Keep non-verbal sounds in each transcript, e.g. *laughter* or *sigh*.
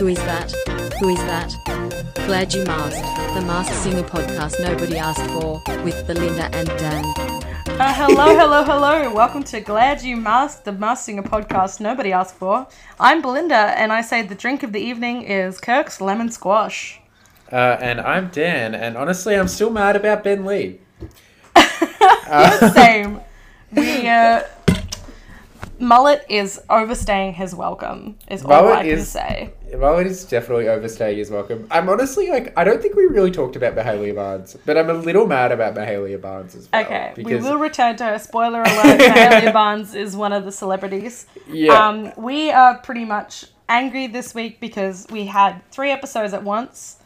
Who is that? Who is that? Glad you masked. The Masked Singer podcast nobody asked for with Belinda and Dan. Uh, hello, hello, hello. Welcome to Glad You Masked, the Masked Singer podcast nobody asked for. I'm Belinda, and I say the drink of the evening is Kirk's Lemon Squash. Uh, and I'm Dan, and honestly, I'm still mad about Ben Lee. *laughs* *laughs* Same. We, uh, Mullet is overstaying his welcome, is all Mullet I can is- say. Mullet is definitely overstaying his welcome. I'm honestly like, I don't think we really talked about Mahalia Barnes, but I'm a little mad about Mahalia Barnes as well. Okay, we will return to her. Spoiler alert, *laughs* Mahalia Barnes is one of the celebrities. Yeah. Um, we are pretty much angry this week because we had three episodes at once,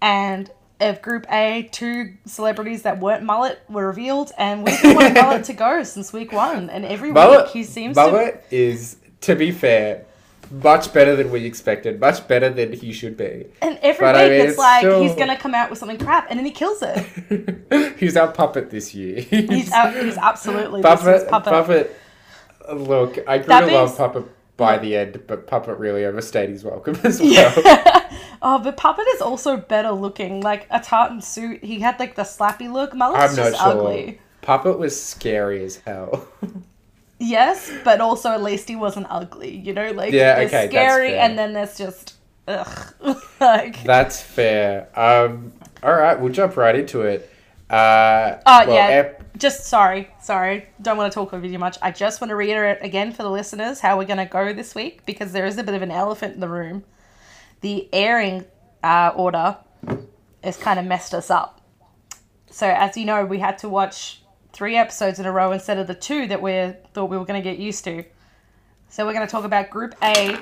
and of Group A, two celebrities that weren't Mullet were revealed, and we've been wanting Mullet to go since week one, and every Mullet, week he seems to. Mullet is, to be fair, much better than we expected, much better than he should be. And every But week I mean, it's it's like still- he's gonna come out with something crap, and then he kills it. *laughs* he's our puppet this year. He's *laughs* out, he's absolutely Puppet, puppet. Puppet. Look, I grew to love Puppet by the end, but Puppet really overstayed his welcome *laughs* as well. Yeah. *laughs* Oh, but Puppet is also better looking. Like a tartan suit, he had like the slappy look. Mullet's I'm just sure. ugly. Puppet was scary as hell. *laughs* Yes, but also at least he wasn't ugly. You know, like Yeah, there's okay, that's scary, and then there's just ugh. like That's fair. Um, all right, we'll jump right into it. Uh, Oh well, yeah, ep- just sorry, sorry. Don't want to talk over you much. I just want to reiterate again for the listeners how we're gonna go this week because there is a bit of an elephant in the room. The airing uh, order has kind of messed us up. So as you know, we had to watch three episodes in a row instead of the two that we thought we were gonna get used to. So we're gonna talk about Group A,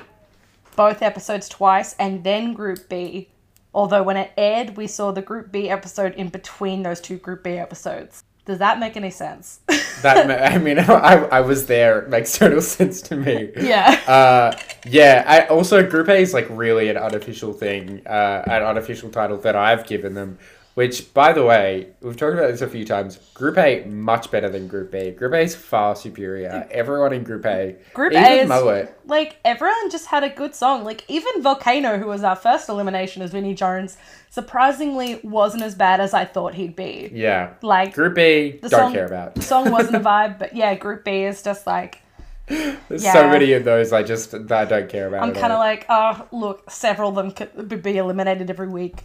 both episodes twice, and then Group B. Although when it aired, we saw the Group B episode in between those two Group B episodes. Does that make any sense? *laughs* that ma- I mean, *laughs* I, I was there. It makes total *laughs* sense to me. yeah. Uh, yeah. I also Group A is like really an unofficial thing, uh, an unofficial title that I've given them. Which, by the way, we've talked about this a few times. Group A much better than Group B. Group A is far superior. Mm. Everyone in Group A, Group even A is Mullet, like everyone just had a good song. Like even Volcano, who was our first elimination as Vinnie Jones, surprisingly wasn't as bad as I thought he'd be. yeah. Like Group B, the don't song, care about. the song wasn't a *laughs* vibe, but yeah, Group B is just like There's Yeah. so many of those I just that I don't care about. I'm kind of like, oh look, several of them could be eliminated every week.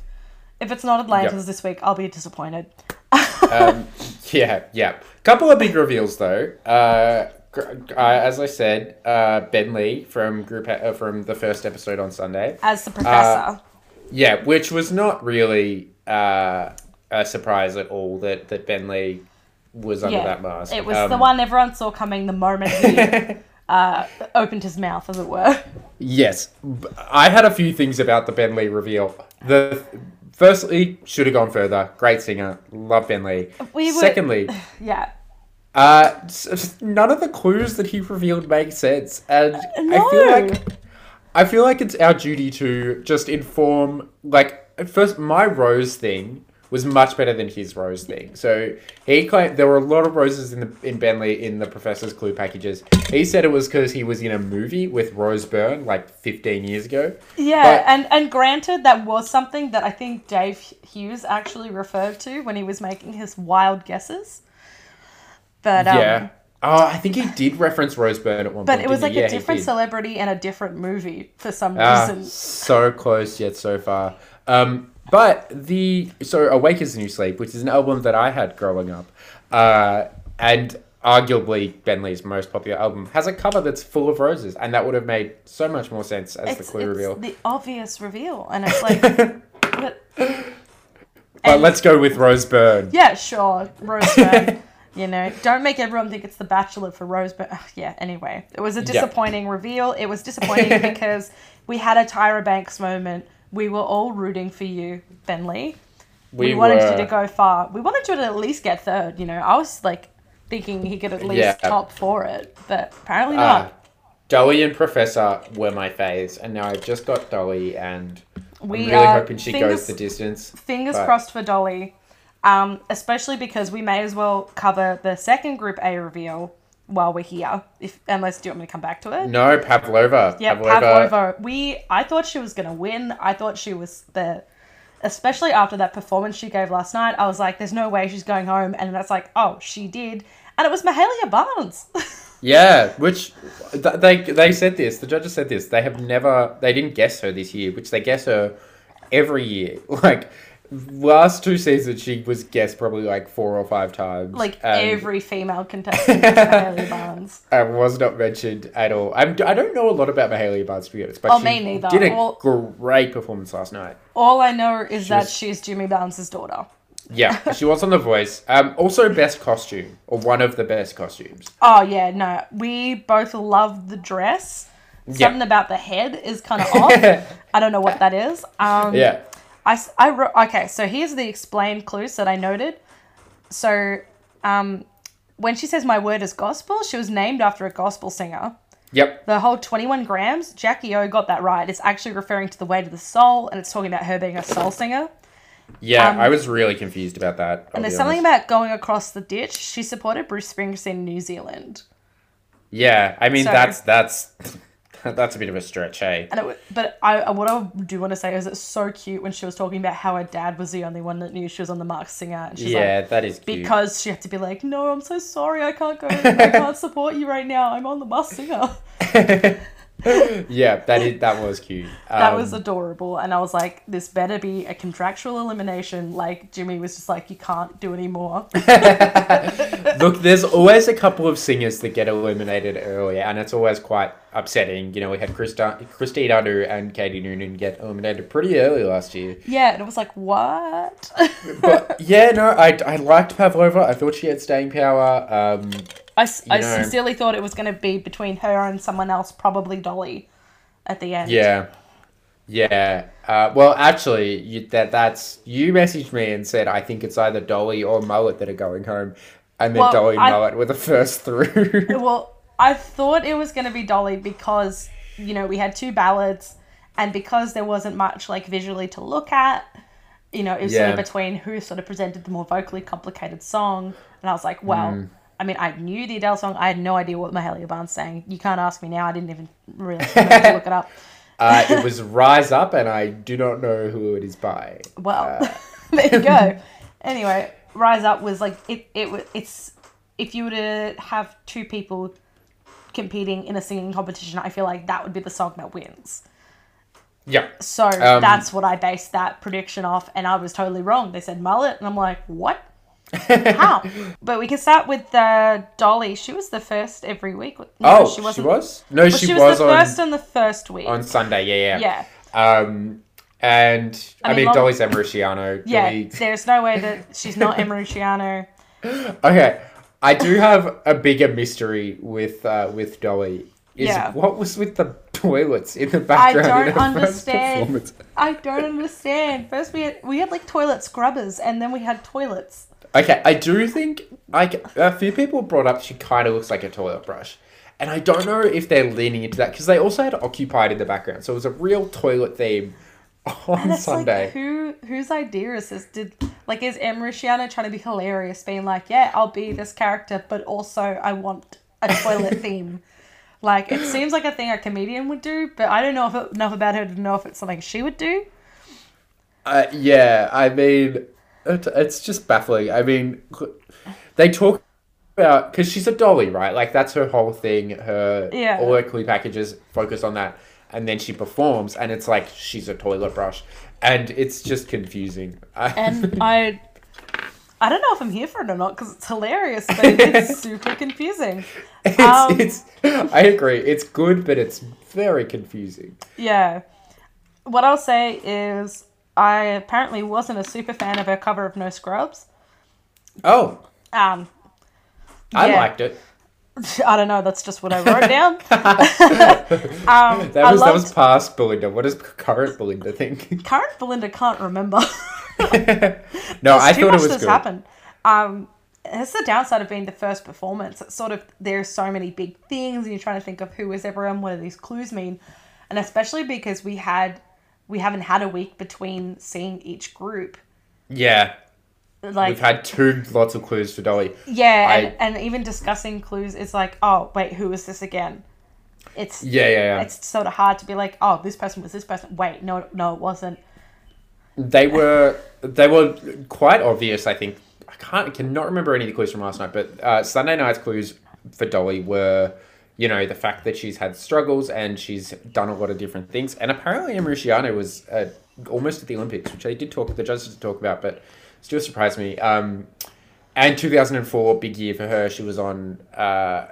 If it's not Atlantis Yep. this week, I'll be disappointed. um, *laughs* yeah, yeah. Couple of big reveals though. Uh, uh, as I said, uh, Ben Lee from Group uh, from the first episode on Sunday. As the professor, Yeah, which was not really uh, a surprise at all that that Ben Lee was under yeah, that mask. it was Um, the one everyone saw coming the moment he *laughs* uh, opened his mouth, as it were. Yes, I had a few things about the Ben Lee reveal. The firstly should have gone further. Great singer, love Ben Lee. We were- Secondly. *laughs* Yeah, Uh, none of the clues that he revealed make sense, and I feel like I feel like it's our duty to just inform. Like at first, my rose thing was much better than his rose thing. So he claimed there were a lot of roses in the in Ben Lee in the professor's clue packages. He said it was because he was in a movie with Rose Byrne like fifteen years ago. Yeah, But- and and granted, that was something that I think Dave Hughes actually referred to when he was making his wild guesses. But um, yeah. Oh, I think he did reference Rose Byrne at one but point. But it was like? Yeah, a different celebrity and a different movie for some Ah, reason. so close yet so far. Um, but the so Awake is the New Sleep, which is an album that I had growing up, uh, and arguably Ben Lee's most popular album, has a cover that's full of roses, and that would have made so much more sense as It's, the clue it's reveal. the obvious reveal, and it's *laughs* like, but, But let's go with Rose Byrne. yeah, sure, Rosebud. *laughs* you know, don't make everyone think it's The Bachelor for Rosebud. Ugh, *laughs* Yeah, anyway, it was a disappointing reveal. It was disappointing because we had a Tyra Banks moment. We were all rooting for you, Ben Lee. We, We wanted were- you to go far. We wanted you to at least get third. You know, I was like thinking he could at least Yeah. top for it, but apparently not. Dolly and Professor were my faves, and now I've just got Dolly, and We I'm really are hoping she fingers, goes the distance. Fingers but- crossed for Dolly, um, especially because we may as well cover the second Group A reveal while we're here. If unless do you want me to come back to it? No, Pavlova. Yeah, Pavlova. We I thought she was gonna win. I thought she was the especially after that performance she gave last night, I was like, there's no way she's going home and that's like, oh, she did. And it was Mahalia Barnes. *laughs* Yeah, which th- they they said this. The judges said this. They have never. They didn't guess her this year, which they guess her every year. *laughs* Like last two seasons, she was guessed probably like four or five times. like every female contestant was Mahalia *laughs* Barnes. and was not mentioned at all. I'm, I don't know a lot about Mahalia Barnes to be honest, but Oh, she me neither. did a great performance last night. All I know is that was- she's Jimmy Barnes' daughter. Yeah, *laughs* she was on The Voice. Um, also best costume or one of the best costumes. Oh yeah, no. We both love the dress. Yeah. Something about the head is kind of off. *laughs* I don't know what that is. Um, Yeah, I, I wrote, okay, so here's the explained clues that I noted. So, um, when she says my word is gospel, she was named after a gospel singer. yep, The whole 21 grams, Jackie O got that right. It's actually referring to the weight of the soul, and it's talking about her being a soul singer. yeah. Um, I was really confused about that. I'll And there's something about going across the ditch. She supported Bruce Springsteen in New Zealand. Yeah, I mean So- that's that's *laughs* that's a bit of a stretch, hey. And it, but I what I do want to say is it's so cute when she was talking about how her dad was the only one that knew she was on the Masked Singer, and she's Yeah, like, that is cute. because she had to be like, no, I'm so sorry, I can't go, I can't *laughs* support you right now. I'm on the Masked Singer. *laughs* *laughs* yeah, that is that was cute. That Um, was adorable, and I was like, this better be a contractual elimination. Like Jimmy was just like, you can't do anymore. *laughs* Look, there's always a couple of singers that get eliminated earlier, and it's always quite upsetting. You know, we had Christa- Christine Anu and Katie Noonan get eliminated pretty early last year. yeah, and it was like, what? But yeah, no, I, I liked Pavlova. I thought she had staying power. Um, I, I know. sincerely thought it was going to be between her and someone else, probably Dolly, at the end. yeah, yeah. Uh, well, actually, you, that that's you messaged me and said I think it's either Dolly or Mullet that are going home, and then Well, Dolly and I- Mullet were the first through. Well, I thought it was going to be Dolly because, you know, we had two ballads and because there wasn't much, like, visually to look at, you know, it was sort of between who sort of presented the more vocally complicated song. And I was like, well, Mm. I mean, I knew the Adele song. I had no idea what Mahalia Barnes sang. You can't ask me now. I didn't even really *laughs* look it up. uh, it was Rise Up, and I do not know who it is by. Well, Uh. *laughs* there you go. *laughs* Anyway, Rise Up was like it. It was. It's if you were to have two people competing in a singing competition, I feel like that would be the song that wins. Yeah. So Um, that's what I based that prediction off, and I was totally wrong. They said mullet, and I'm like, what? *laughs* How? But we can start with uh, Dolly. She was the first every week. No, Oh, she, wasn't- was? No, Well, she, she, was, was, the on, first on the first week. on Sunday. Yeah, yeah. yeah. Um, and I, I mean, mean, Dolly's Em Rusciano. *laughs* Yeah, Dolly... there's no way that she's not Em Rusciano. *laughs* Okay, I do have a bigger mystery with uh, with Dolly. Is Yeah. what was with the toilets in the background? in don't understand. I don't understand. First we had we had like toilet scrubbers, and then we had toilets. Okay, I do think like a few people brought up she kind of looks like a toilet brush, and I don't know if they're leaning into that because they also had occupied in the background, so it was a real toilet theme *laughs* on And it's Sunday. like who whose idea is this? Did like is Em Rusciano trying to be hilarious, being like, yeah, I'll be this character, but also I want a toilet *laughs* theme. Like it seems like a thing a comedian would do, but I don't know if it, enough about her to know if it's something she would do. Uh, yeah, I mean, it, it's just baffling. I mean, they talk about because she's a dolly, right? Like that's her whole thing. Her Yeah. all her clue packages focus on that, and then she performs, and it's like she's a toilet brush, and it's just confusing. *laughs* And I, I don't know if I'm here for it or not because it's hilarious, but it's *laughs* super confusing. it's, um, it's. I agree. It's good, but it's very confusing. Yeah. What I'll say is, I apparently wasn't a super fan of her cover of No Scrubs. Oh, Um, I Yeah. liked it. *laughs* I don't know. That's just what I wrote down. *laughs* um, That was that was past Belinda. What does current Belinda think? *laughs* current Belinda can't remember. no, There's I thought it was that's good. happened. Um, it's the downside of being the first performance. It's sort of there's so many big things, and you're trying to think of who is everyone, what do these clues mean, and especially because we had we haven't had a week between seeing each group. Yeah, like We've had two lots of clues for Dolly. yeah, I- and, and even discussing clues is like, oh wait, who is this again? It's Yeah, yeah, yeah. it's sort of hard to be like, oh, this person was this person. Wait, no, no, it wasn't. They were they were quite obvious. I think I can't cannot remember any of the clues from last night, but uh, Sunday night's clues for Dolly were, you know, the fact that she's had struggles and she's done a lot of different things. And apparently, Em Rusciano was uh, almost at the Olympics, which they did talk the judges did talk about, but still surprised me. Um, and 2004, big year for her. She was on uh,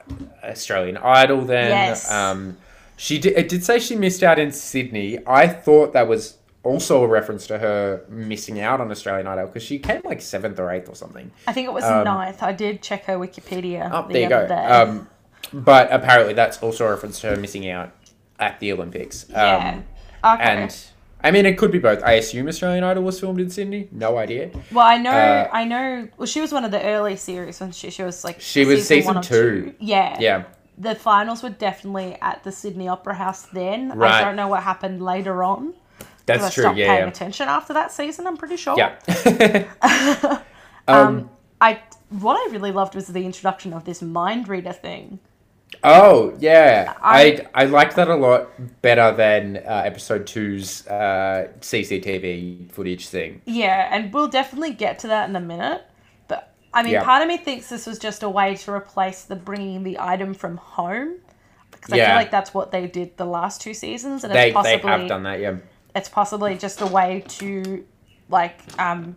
Australian Idol then. Yes. Um, she did. It did say she missed out in Sydney. I thought that was also a reference to her missing out on Australian Idol because she came like seventh or eighth or something. I think it was Um, ninth. I did check her Wikipedia. Oh, the there you other go. Day. Um, but apparently, that's also a reference to her missing out at the Olympics. yeah. Um, okay. and I mean, it could be both. I assume Australian Idol was filmed in Sydney. No idea. well, I know, uh, I know. Well, she was one of the early series when she she was like She was season one or two. Yeah. Yeah. The finals were definitely at the Sydney Opera House then. Right. I don't know what happened later on. That's I true. stopped Yeah. paying Yeah. attention after that season. I'm pretty sure. yeah. *laughs* *laughs* Um, I what I really loved was the introduction of this mind reader thing. Oh yeah, I- I I liked that a lot better than uh, episode two's uh, CCTV footage thing. Yeah, and we'll definitely get to that in a minute. But I mean, Yeah. part of me thinks this was just a way to replace the bringing the item from home. Because I feel like that's what they did the last two seasons, and They it's possibly they have done that. Yeah. it's possibly just a way to like um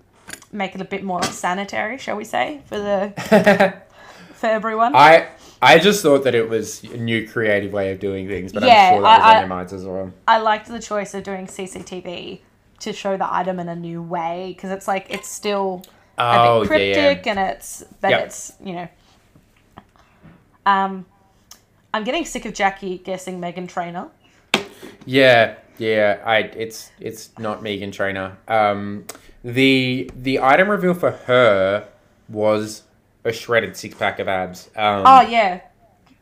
make it a bit more sanitary, shall we say, for the *laughs* for everyone. I I just thought that it was a new creative way of doing things, but Yeah, I'm sure that was I- on I- their minds as well. I liked the choice of doing CCTV to show the item in a new way because it's like it's still a Oh bit yeah, yeah. cryptic and it's but Yep. it's you know um i'm getting sick of jackie guessing meghan trainor Yeah, yeah. I it's it's not Meghan Trainor. Um, the the item reveal for her was a shredded six pack of abs. Um, oh yeah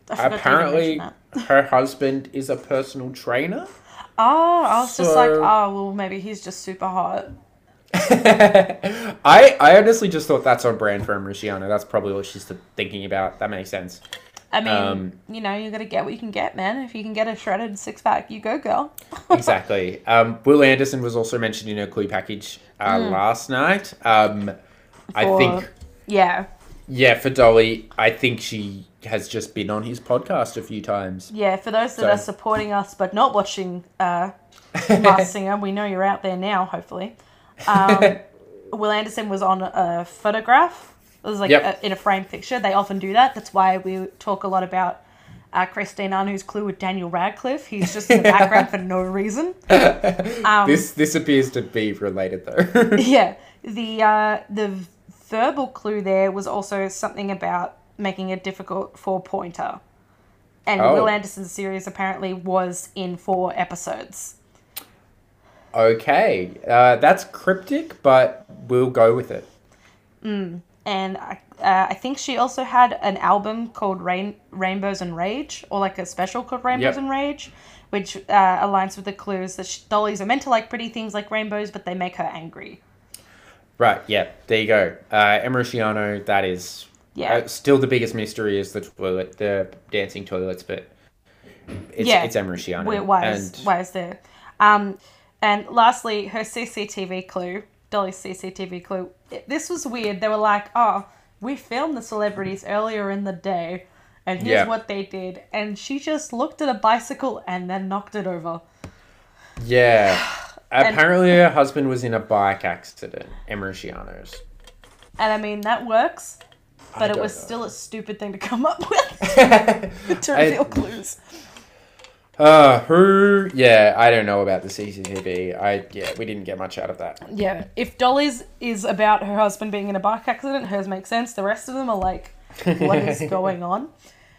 I to apparently her husband is a personal trainer. oh i was just like oh well maybe he's just super hot *laughs* I I honestly just thought that's on brand for Em Rusciano. That's probably what she's thinking about. That makes sense. i mean Um, you know you gotta get what you can get man if you can get a shredded six-pack you go girl *laughs* Exactly. um, Will Anderson was also mentioned in her clue package uh, last night. Um, I Mm. Think yeah yeah, for Dolly, I think she has just been on his podcast a few times. yeah for those that So- are supporting us but not watching uh *laughs* Masked Singer, we know you're out there now, hopefully. Um, *laughs* Will Anderson was on a photograph. It was like Yep. a, in a frame picture. They often do that. That's why we talk a lot about uh, Christine Anu's clue with Daniel Radcliffe. He's just in the background for no reason. *laughs* Um, this this appears to be related though. yeah, the uh, the verbal clue there was also something about making it difficult for pointer. And Oh. Will Anderson's series apparently was in four episodes. okay, uh, that's cryptic, but we'll go with it. and I, uh, I think she also had an album called Rain Rainbows and Rage, or like a special called Rainbows Yep. and Rage, which uh, aligns with the clues that sh- dollies are meant to like pretty things like rainbows, but they make her angry. Right, yeah, there you go. Uh, Em Rusciano, that is Yeah. uh, still the biggest mystery is the toilet, the dancing toilets, but it's, Yeah. it's Em Rusciano. Why, why is why is there? Um, and lastly, her CCTV clue, Dolly's CCTV clue. This was weird. They were like, "Oh, we filmed the celebrities earlier in the day, and here's Yeah. what they did." And she just looked at a bicycle and then knocked it over. Yeah. *sighs* *sighs* Apparently, her husband was in a bike accident, Em Rusciano's. And I mean that works, but it was know. still a stupid thing to come up with *laughs* to I- reveal clues. Uh, who? Yeah, I don't know about the CCTV. I yeah, we didn't get much out of that. Yeah, if Dolly's is about her husband being in a bike accident, hers makes sense. The rest of them are like, what is *laughs* going on?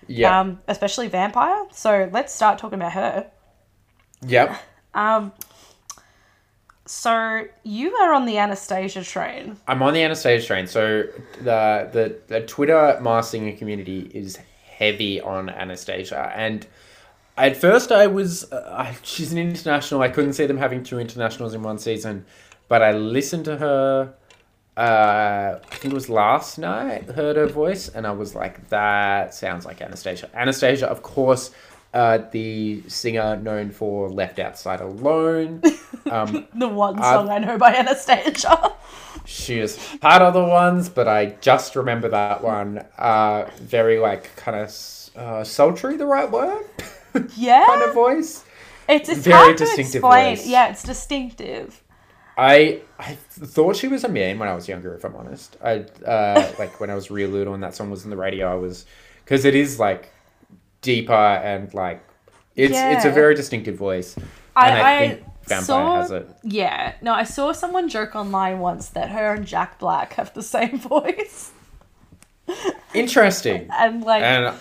Yeah. Um, especially vampire. So let's start talking about her. yep. Um, so you are on the Anastacia train. I'm on the Anastacia train. So the the the Twitter Masked Singer community is heavy on Anastacia, and at first I was uh, I, she's an international. I couldn't see them having two internationals in one season, but I listened to her uh, I think it was last night, heard her voice, and I was like, that sounds like Anastacia. Anastacia, of course, uh, the singer known for Left Outside Alone. Um, *laughs* The one song I know by Anastacia. she has had other ones, but I just remember that one. Uh, very, like, kind of uh, sultry, the right word? Yeah. *laughs* kind of voice. It's, it's Very hard to distinctive explain. voice. Yeah, it's distinctive. I I thought she was a man when I was younger. If I'm honest, I uh, *laughs* like when I was real little and that song was in the radio. I was because it is like deeper and like it's it's a very distinctive voice, and I- I, I think Vampire saw- has it. Yeah. No, I saw someone joke online once that her and Jack Black have the same *laughs* voice. Interesting, And like and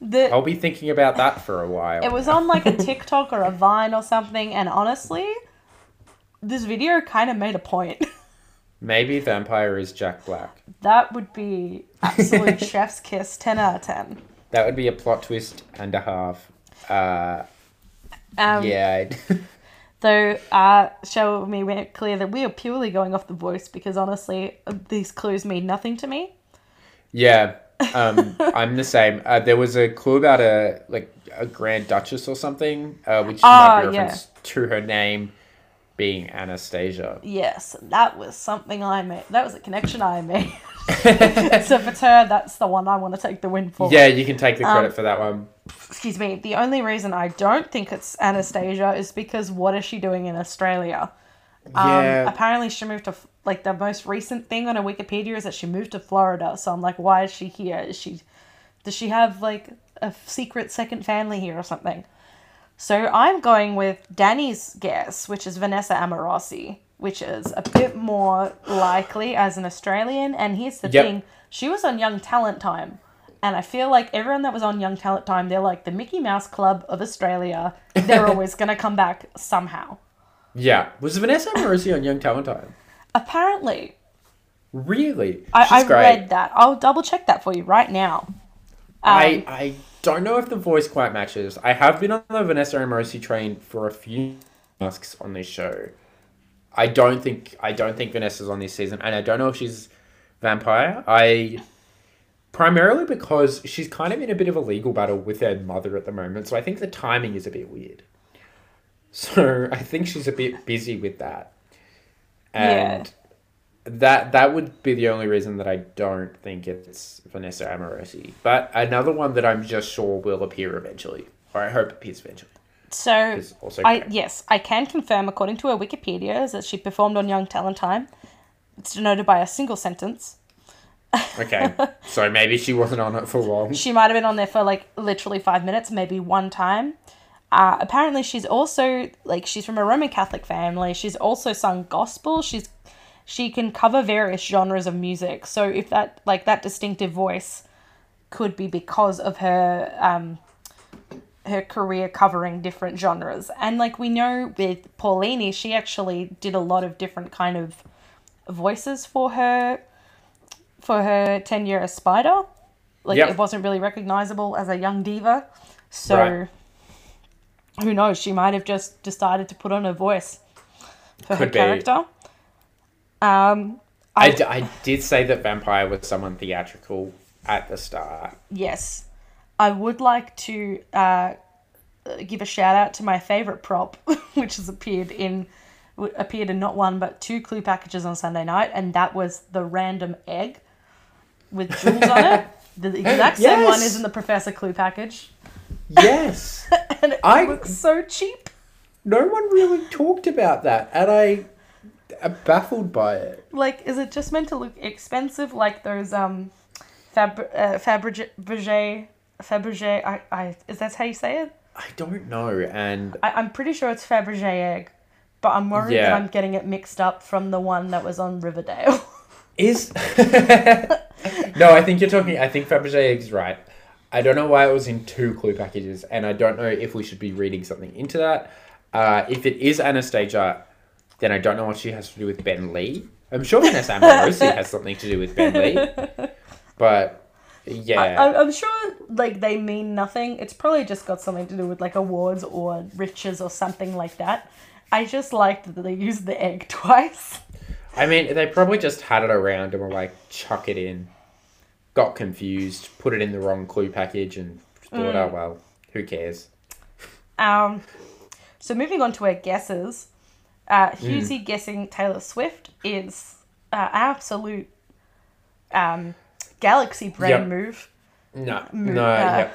the I'll be thinking about that for a while. it was on like a *laughs* TikTok or a Vine or something, and honestly, this video kind of made a point. *laughs* Maybe Vampire is Jack Black. That would be absolute chef's kiss, ten out of ten. That would be a plot twist and a half. Uh, Um, yeah, *laughs* Though, uh, make clear that we are purely going off the voice because honestly, these clues mean nothing to me. Yeah, um, *laughs* I'm the same. Uh, there was a clue about a like a Grand Duchess or something, uh, which Ah, might be yeah. reference to her name being Anastasia. Yes, that was something I made. That was a connection I made. *laughs* so for her, that's the one I want to take the win for. Yeah, you can take the credit Um, for that one. Excuse me. The only reason I don't think it's Anastacia is because what is she doing in Australia? Um, Yeah, Apparently, she moved to like the most recent thing on her Wikipedia is that she moved to Florida. So I'm like, why is she here? Is she does she have like a secret second family here or something? So I'm going with Dannii's guess, which is Vanessa Amorosi, which is a bit more likely as an Australian. And here's the Yep. thing: she was on Young Talent Time. And I feel like everyone that was on Young Talent Time, they're like the Mickey Mouse Club of Australia. They're *laughs* always going to come back somehow. yeah. Was Vanessa Amorosi on Young Talent Time? Apparently, Really? I, She's I great. read that. I'll double check that for you right now. I Um, I don't know if the voice quite matches. I have been on the Vanessa Amorosi train for a few masks on this show. I don't think I don't think Vanessa's on this season, and I don't know if she's vampire. I primarily because she's kind of in a bit of a legal battle with her mother at the moment, so I think the timing is a bit weird. *laughs* So I think she's a bit busy with that, and that that would be the only reason that I don't think it's Vanessa Amorosi. But another one that I'm just sure will appear eventually, or I hope it appears eventually, So, I yes, I can confirm according to her Wikipedia is that she performed on Young Talent Time. It's denoted by a single sentence. Okay, *laughs* so maybe she wasn't on it for long. She might have been on there for like literally five minutes, maybe one time. Uh, apparently, she's also like she's from a Roman Catholic family. She's also sung gospel. She's she can cover various genres of music. So if that like that distinctive voice could be because of her um, her career covering different genres. And like we know with Paulini, she actually did a lot of different kind of voices for her for her tenure as Spider. Like Yep. it wasn't really recognizable as a young diva. So Right. who knows, she might have just decided to put on a voice for her Could be. Um I, d- I did say that vampire was someone theatrical at the start. Yes. I would like to uh, give a shout out to my favorite prop, *laughs* which has appeared in appeared in not one but two clue packages on Sunday night, and that was the random egg with jewels on it. *laughs* The exact same one is in the Professor Clue package, Yes, *laughs* and it I- looks so cheap. no one really talked about that, and I baffled by it. Like, is it just meant to look expensive, like those um, Fab uh, Fabergé Fabergé? I, I is that how you say it? I don't know, and I, I'm pretty sure it's Fabergé egg, but I'm worried that I'm getting it mixed up from the one that was on Riverdale. *laughs* Is *laughs* no, I think you're talking. I think Fabergé is right. I don't know why it was in two clue packages, and I don't know if we should be reading something into that. Uh, if it is Anastacia, then I don't know what she has to do with Ben Lee. I'm sure Vanessa Amorosi has something to do with Ben Lee, *laughs* but yeah, I, I'm sure like they mean nothing. It's probably just got something to do with like awards or riches or something like that. I just liked that they used the egg *laughs* twice. I mean, they probably just had it around and were like, chuck it in. Got confused, put it in the wrong clue package, and thought, oh well, who cares? Um, so moving on to our guesses, uh, Hughesy guessing Taylor Swift is uh, absolute um, galaxy brain Yep. move. No, Mm, no, uh,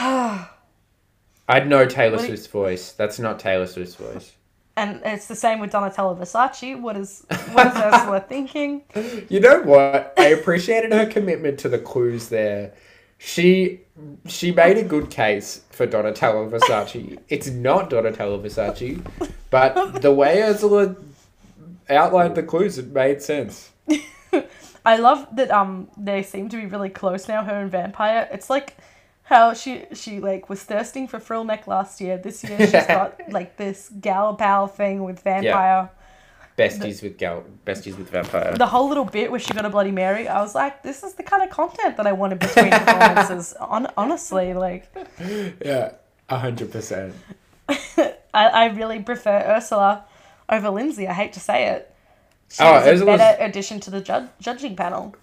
yeah. *sighs* I'd know Taylor What do you- Swift's voice. That's not Taylor Swift's voice. And it's the same with Donatella Versace. What is what is Urzila *laughs* thinking? You know what? I appreciated her commitment to the clues there. She she made a good case for Donatella Versace. It's not Donatella Versace, but the way Urzila outlined the clues, it made sense. *laughs* I love that um they seem to be really close now, her and Vampire. It's like how she she like was thirsting for frill neck last year. This year she's *laughs* got like this gal pal thing with Vampire. Besties with gal, besties with vampire. The whole little bit where she got a Bloody Mary, I was like, this is the kind of content that I wanted between *laughs* performances. On honestly, like Yeah, a hundred percent. *laughs* I, I really prefer Urzila over Lindsay. I hate to say it. She Oh, was a Urzila's- better addition to the judging panel.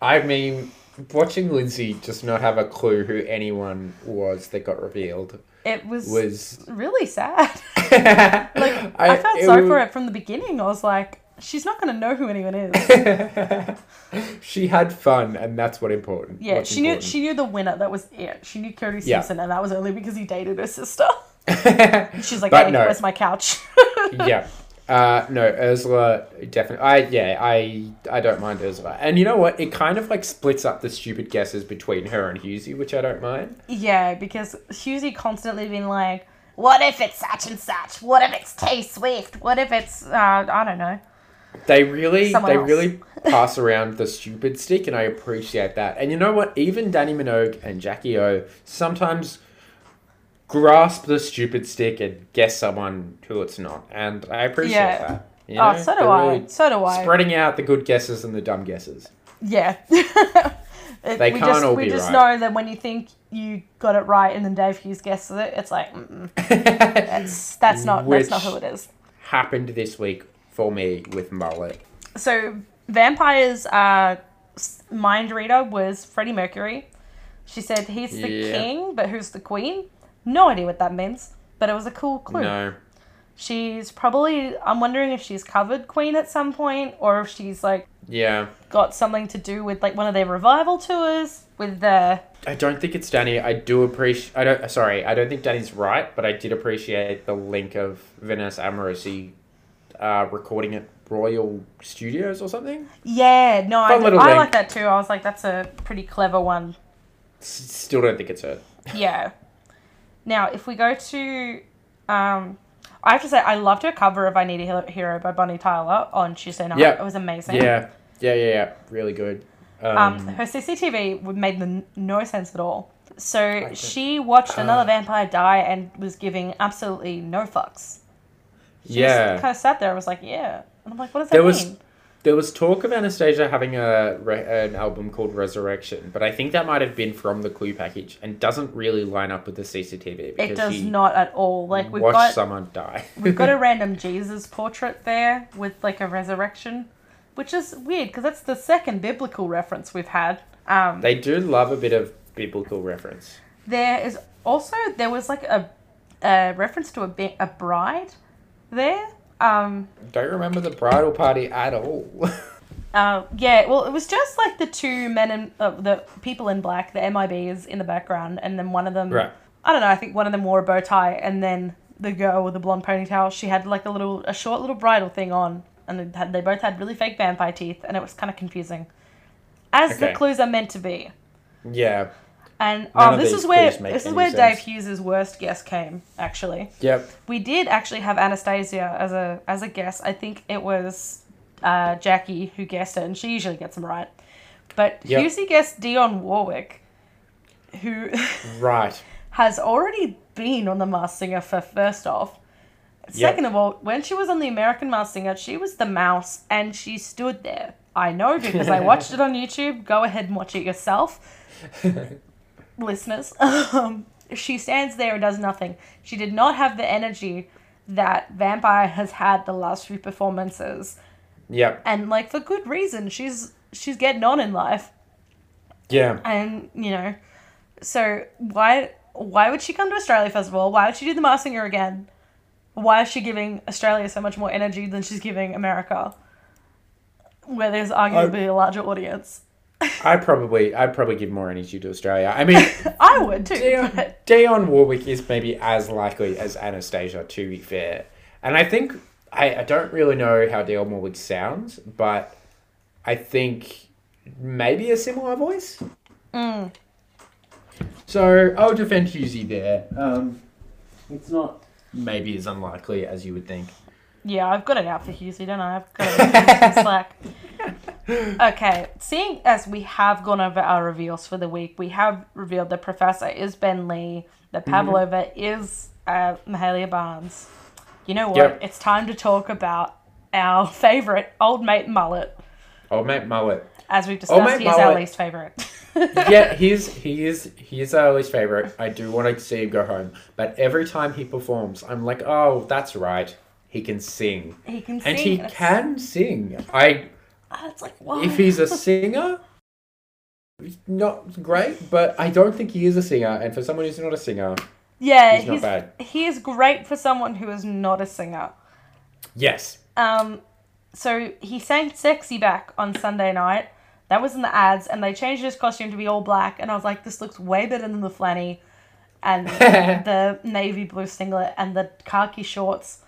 I mean, watching Lindsay just not have a clue who anyone was that got revealed It was, was really sad. like *laughs* like I, felt sorry for it from the beginning. I was like, she's not going to know who anyone is. *laughs* she had fun, and that's what important. Yeah, what's she knew she knew the winner. That was it. She knew Cody Yeah. Simpson, and that was only because he dated her sister. *laughs* She's like, But hey, no. where's my couch? yeah. Uh, no, Urzila definitely. I yeah, I I don't mind Urzila, and you know what? It kind of like splits up the stupid guesses between her and Hughesy, which I don't mind. yeah, because Hughesy constantly been like, what if it's such and such? What if it's T Swift? What if it's uh, I don't know. They really Someone they else. really *laughs* pass around the stupid stick, and I appreciate that. And you know what? Even Dannii Minogue and Jackie O sometimes grasp the stupid stick and guess someone who it's not, and I appreciate Yeah. that. You oh, so do I. really So do I. Spreading out the good guesses and the dumb guesses. Yeah. *laughs* It- They we can't just, all we be just right. know that when you think you got it right and then Dave Hughes guesses it, it's like, *laughs* that's that's not that's not who it is. Happened this week for me with Mullet. So Vampire's uh, mind reader was Freddie Mercury. She said he's the Yeah. king, but who's the queen? No idea what that means, but it was a cool clue. No. She's probably. I'm wondering if she's covered Queen at some point, or if she's like Yeah. got something to do with like one of their revival tours with the. I don't think it's Dannii. I do appreciate. I don't. Sorry, I don't think Dannii's right, but I did appreciate the link of Vanessa Amorosi uh, recording at Royal Studios or something. Yeah, no, I, Fun I link. like that too. I was like, that's a pretty clever one. S- Still don't think it's her. Yeah. Now, if we go to, um, I have to say, I loved her cover of "I Need a Hero- Hero" by Bonnie Tyler on Tuesday night. Yeah. It was amazing. Yeah, yeah, yeah, yeah. Really good. Um, Um, her CCTV made no sense at all. So she watched Uh. another vampire die and was giving absolutely no fucks. She yeah. just kind of sat there and was like, "Yeah," and I'm like, "What does that There was- mean?" There was talk of Anastacia having a re- an album called Resurrection, but I think that might have been from the Clue package and doesn't really line up with the CCTV It does not at all. Like we've watched got someone die. *laughs* We've got a *laughs* random Jesus portrait there with like a resurrection, which is weird because that's the second biblical reference we've had. Um, they do love a bit of biblical reference. there is also there was like a, a reference to a a bride there. Um, Don't remember the bridal party at all. *laughs* uh, yeah, well, it was just like the two men and uh, the people in black, the MIBs in the background, and then one of them. Right. I don't know. I think one of them wore a bow tie, and then the girl with the blonde ponytail, she had like a little, a short little bridal thing on, and they had they both had really fake vampire teeth, and it was kind of confusing, as the clues are meant to be. yeah. And None oh, this is where this is where sense. Dave Hughes's worst guess came. Actually, Yep. we did actually have Anastacia as a as a guess. I think it was uh, Jackie who guessed it, and she usually gets them right. But Yep. Hughesy guessed Dionne Warwick, who *laughs* Right. has already been on the Masked Singer for first off. Yep. Second of all, when she was on the American Masked Singer, she was the mouse and she stood there. I know because I *laughs* watched it on YouTube. Go ahead and watch it yourself, *laughs* listeners. *laughs* Um, she stands there and does nothing. She did not have the energy that Vampire has had the last few performances. Yep. and like for good reason. She's she's getting on in life, Yeah. and you know, so why why would she come to Australia first of all? Why would she do the Masked Singer again? Why is she giving Australia so much more energy than she's giving America, where there's arguably a larger audience? I probably I'd probably give more energy to Australia. I mean, *laughs* I would too. Dion, Dionne Warwick is maybe as likely as Anastacia, to be fair. And I think I, I don't really know how Dionne Warwick sounds, but I think maybe a similar voice. Mm. So I'll defend Hughesy there. Um, it's not maybe as unlikely as you would think. Yeah, I've got it out for Hughesy, don't I? I've got it *laughs* slack. Okay, seeing as we have gone over our reveals for the week, we have revealed the Professor is Ben Lee, the Pavlova is uh, Mahalia Barnes. You know what? Yep. It's time to talk about our favourite old mate mullet. Old mate Mullet. As we've discussed, he is our least favourite. *laughs* yeah, he's he is he is our least favorite. I do want to see him go home, but every time he performs, I'm like, oh, that's right, he can sing, he can and sing. he It's- can sing. I It's like, what? if he's a *laughs* singer, not great, but I don't think he is a singer. And for someone who's not a singer, yeah, he's not bad. he is great for someone who is not a singer. yes, Um, so he sang "Sexy" back on Sunday night. That was in the ads, and they changed his costume to be all black. And I was like, this looks way better than the flanny, and *laughs* the navy blue singlet and the khaki shorts.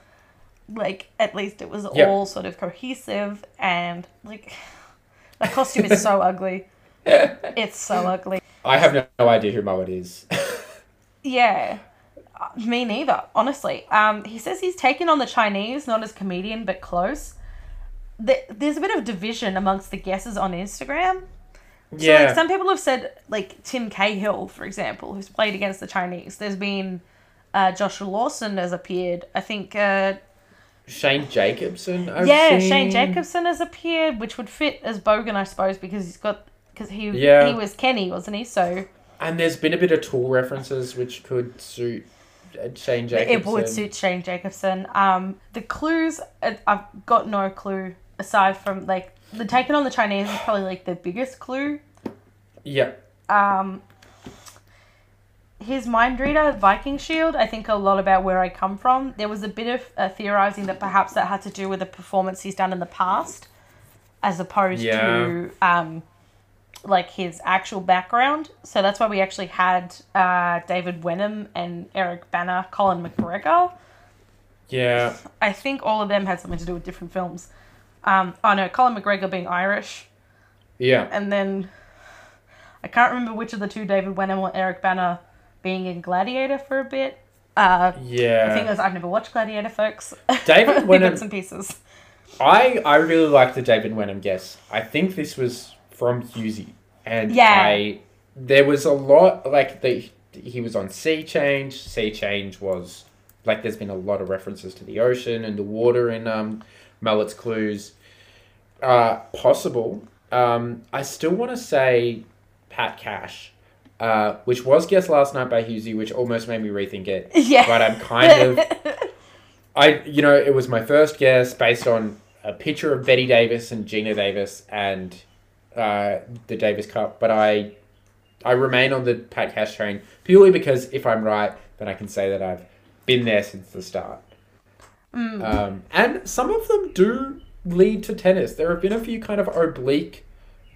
Like at least it was Yep. all sort of cohesive, and like *sighs* the costume is so *laughs* ugly. It's so ugly. I have no, no idea who Mullet is. *laughs* Yeah. Uh, Me neither, honestly. Um, he says he's taken on the Chinese, not as comedian, but close. Th- There's a bit of division amongst the guesses on Instagram. So, yeah, like, some people have said, like, Tim Cahill, for example, who's played against the Chinese. There's been uh, Joshua Lawson has appeared. I think, uh, Shane Jacobson. I've yeah, seen. Shane Jacobson has appeared, which would fit as Bogan, I suppose, because he's got, because he, Yeah. he was Kenny, wasn't he? So And there's been a bit of tool references which could suit uh, Shane Jacobson. It would suit Shane Jacobson. Um, the clues, uh, I've got no clue aside from like the taking on the Chinese is probably like the biggest clue. Yeah, Um, his mind reader, Viking Shield, I think a lot about where I come from. There was a bit of uh, theorizing that perhaps that had to do with the performance he's done in the past, as opposed Yeah. to um, like his actual background. So that's why we actually had uh, David Wenham and Eric Bana, Colin McGregor. yeah. I think all of them had something to do with different films. Um, oh no, Colin McGregor being Irish, Yeah. and then I can't remember which of the two, David Wenham or Eric Bana, being in Gladiator for a bit. Uh, Yeah. I think it was, I've never watched Gladiator, folks. *laughs* David Wenham- bits and pieces. I I really like the David Wenham guess. I think this was from Hughesy, and Yeah. I there was a lot like the he was on Sea Change. Sea Change was like there's been a lot of references to the ocean and the water in um Mullet's Clues. Uh, possible. Um, I still want to say Pat Cash, uh, which was guessed last night by Hughesy, which almost made me rethink it. *laughs* Yeah. But I'm kind of *laughs* I, you know, it was my first guess based on a picture of Bette Davis and Geena Davis and uh, the Davis Cup, but I, I remain on the Pat Cash train purely because if I'm right, then I can say that I've been there since the start. Um, and some of them do lead to tennis. There have been a few kind of oblique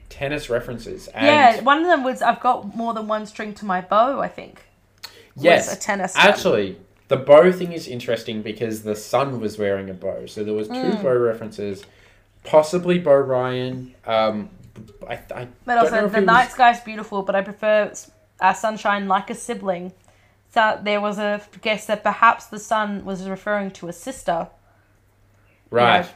tennis references. And yeah, one of them was I've got more than one string to my bow. I think. yes, a tennis one. Actually, the bow thing is interesting because the son was wearing a bow, so there was two Mm. bow references. Possibly Bo Ryan. Um, I, I But also, the he was- night sky's beautiful, but I prefer uh, sunshine like a sibling. So there was a guess that perhaps the sun was referring to a sister, right.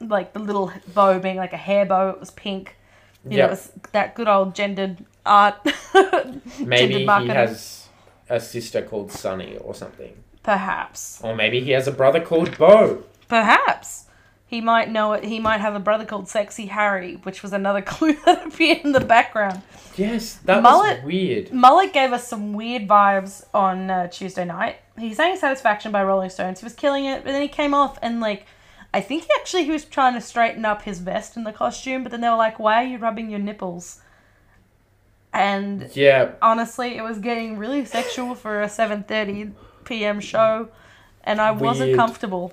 like the little bow being like a hair bow. It was pink. You know, Yep. was that good old gendered art. *laughs* Maybe gendered he has a sister called Sunny or something, Perhaps. or maybe he has a brother called Bo. Perhaps. He might know it. He might have a brother called Sexy Harry, which was another *laughs* clue that appeared in the background. Yes, that Mullet- was weird. Mullet gave us some weird vibes on uh, Tuesday night. He sang Satisfaction by Rolling Stones. He was killing it, but then he came off and, like, I think he actually he was trying to straighten up his vest in the costume, but then they were like, "Why are you rubbing your nipples?" And Yeah, honestly, it was getting really sexual for a 7:30 p.m. show, and I wasn't comfortable.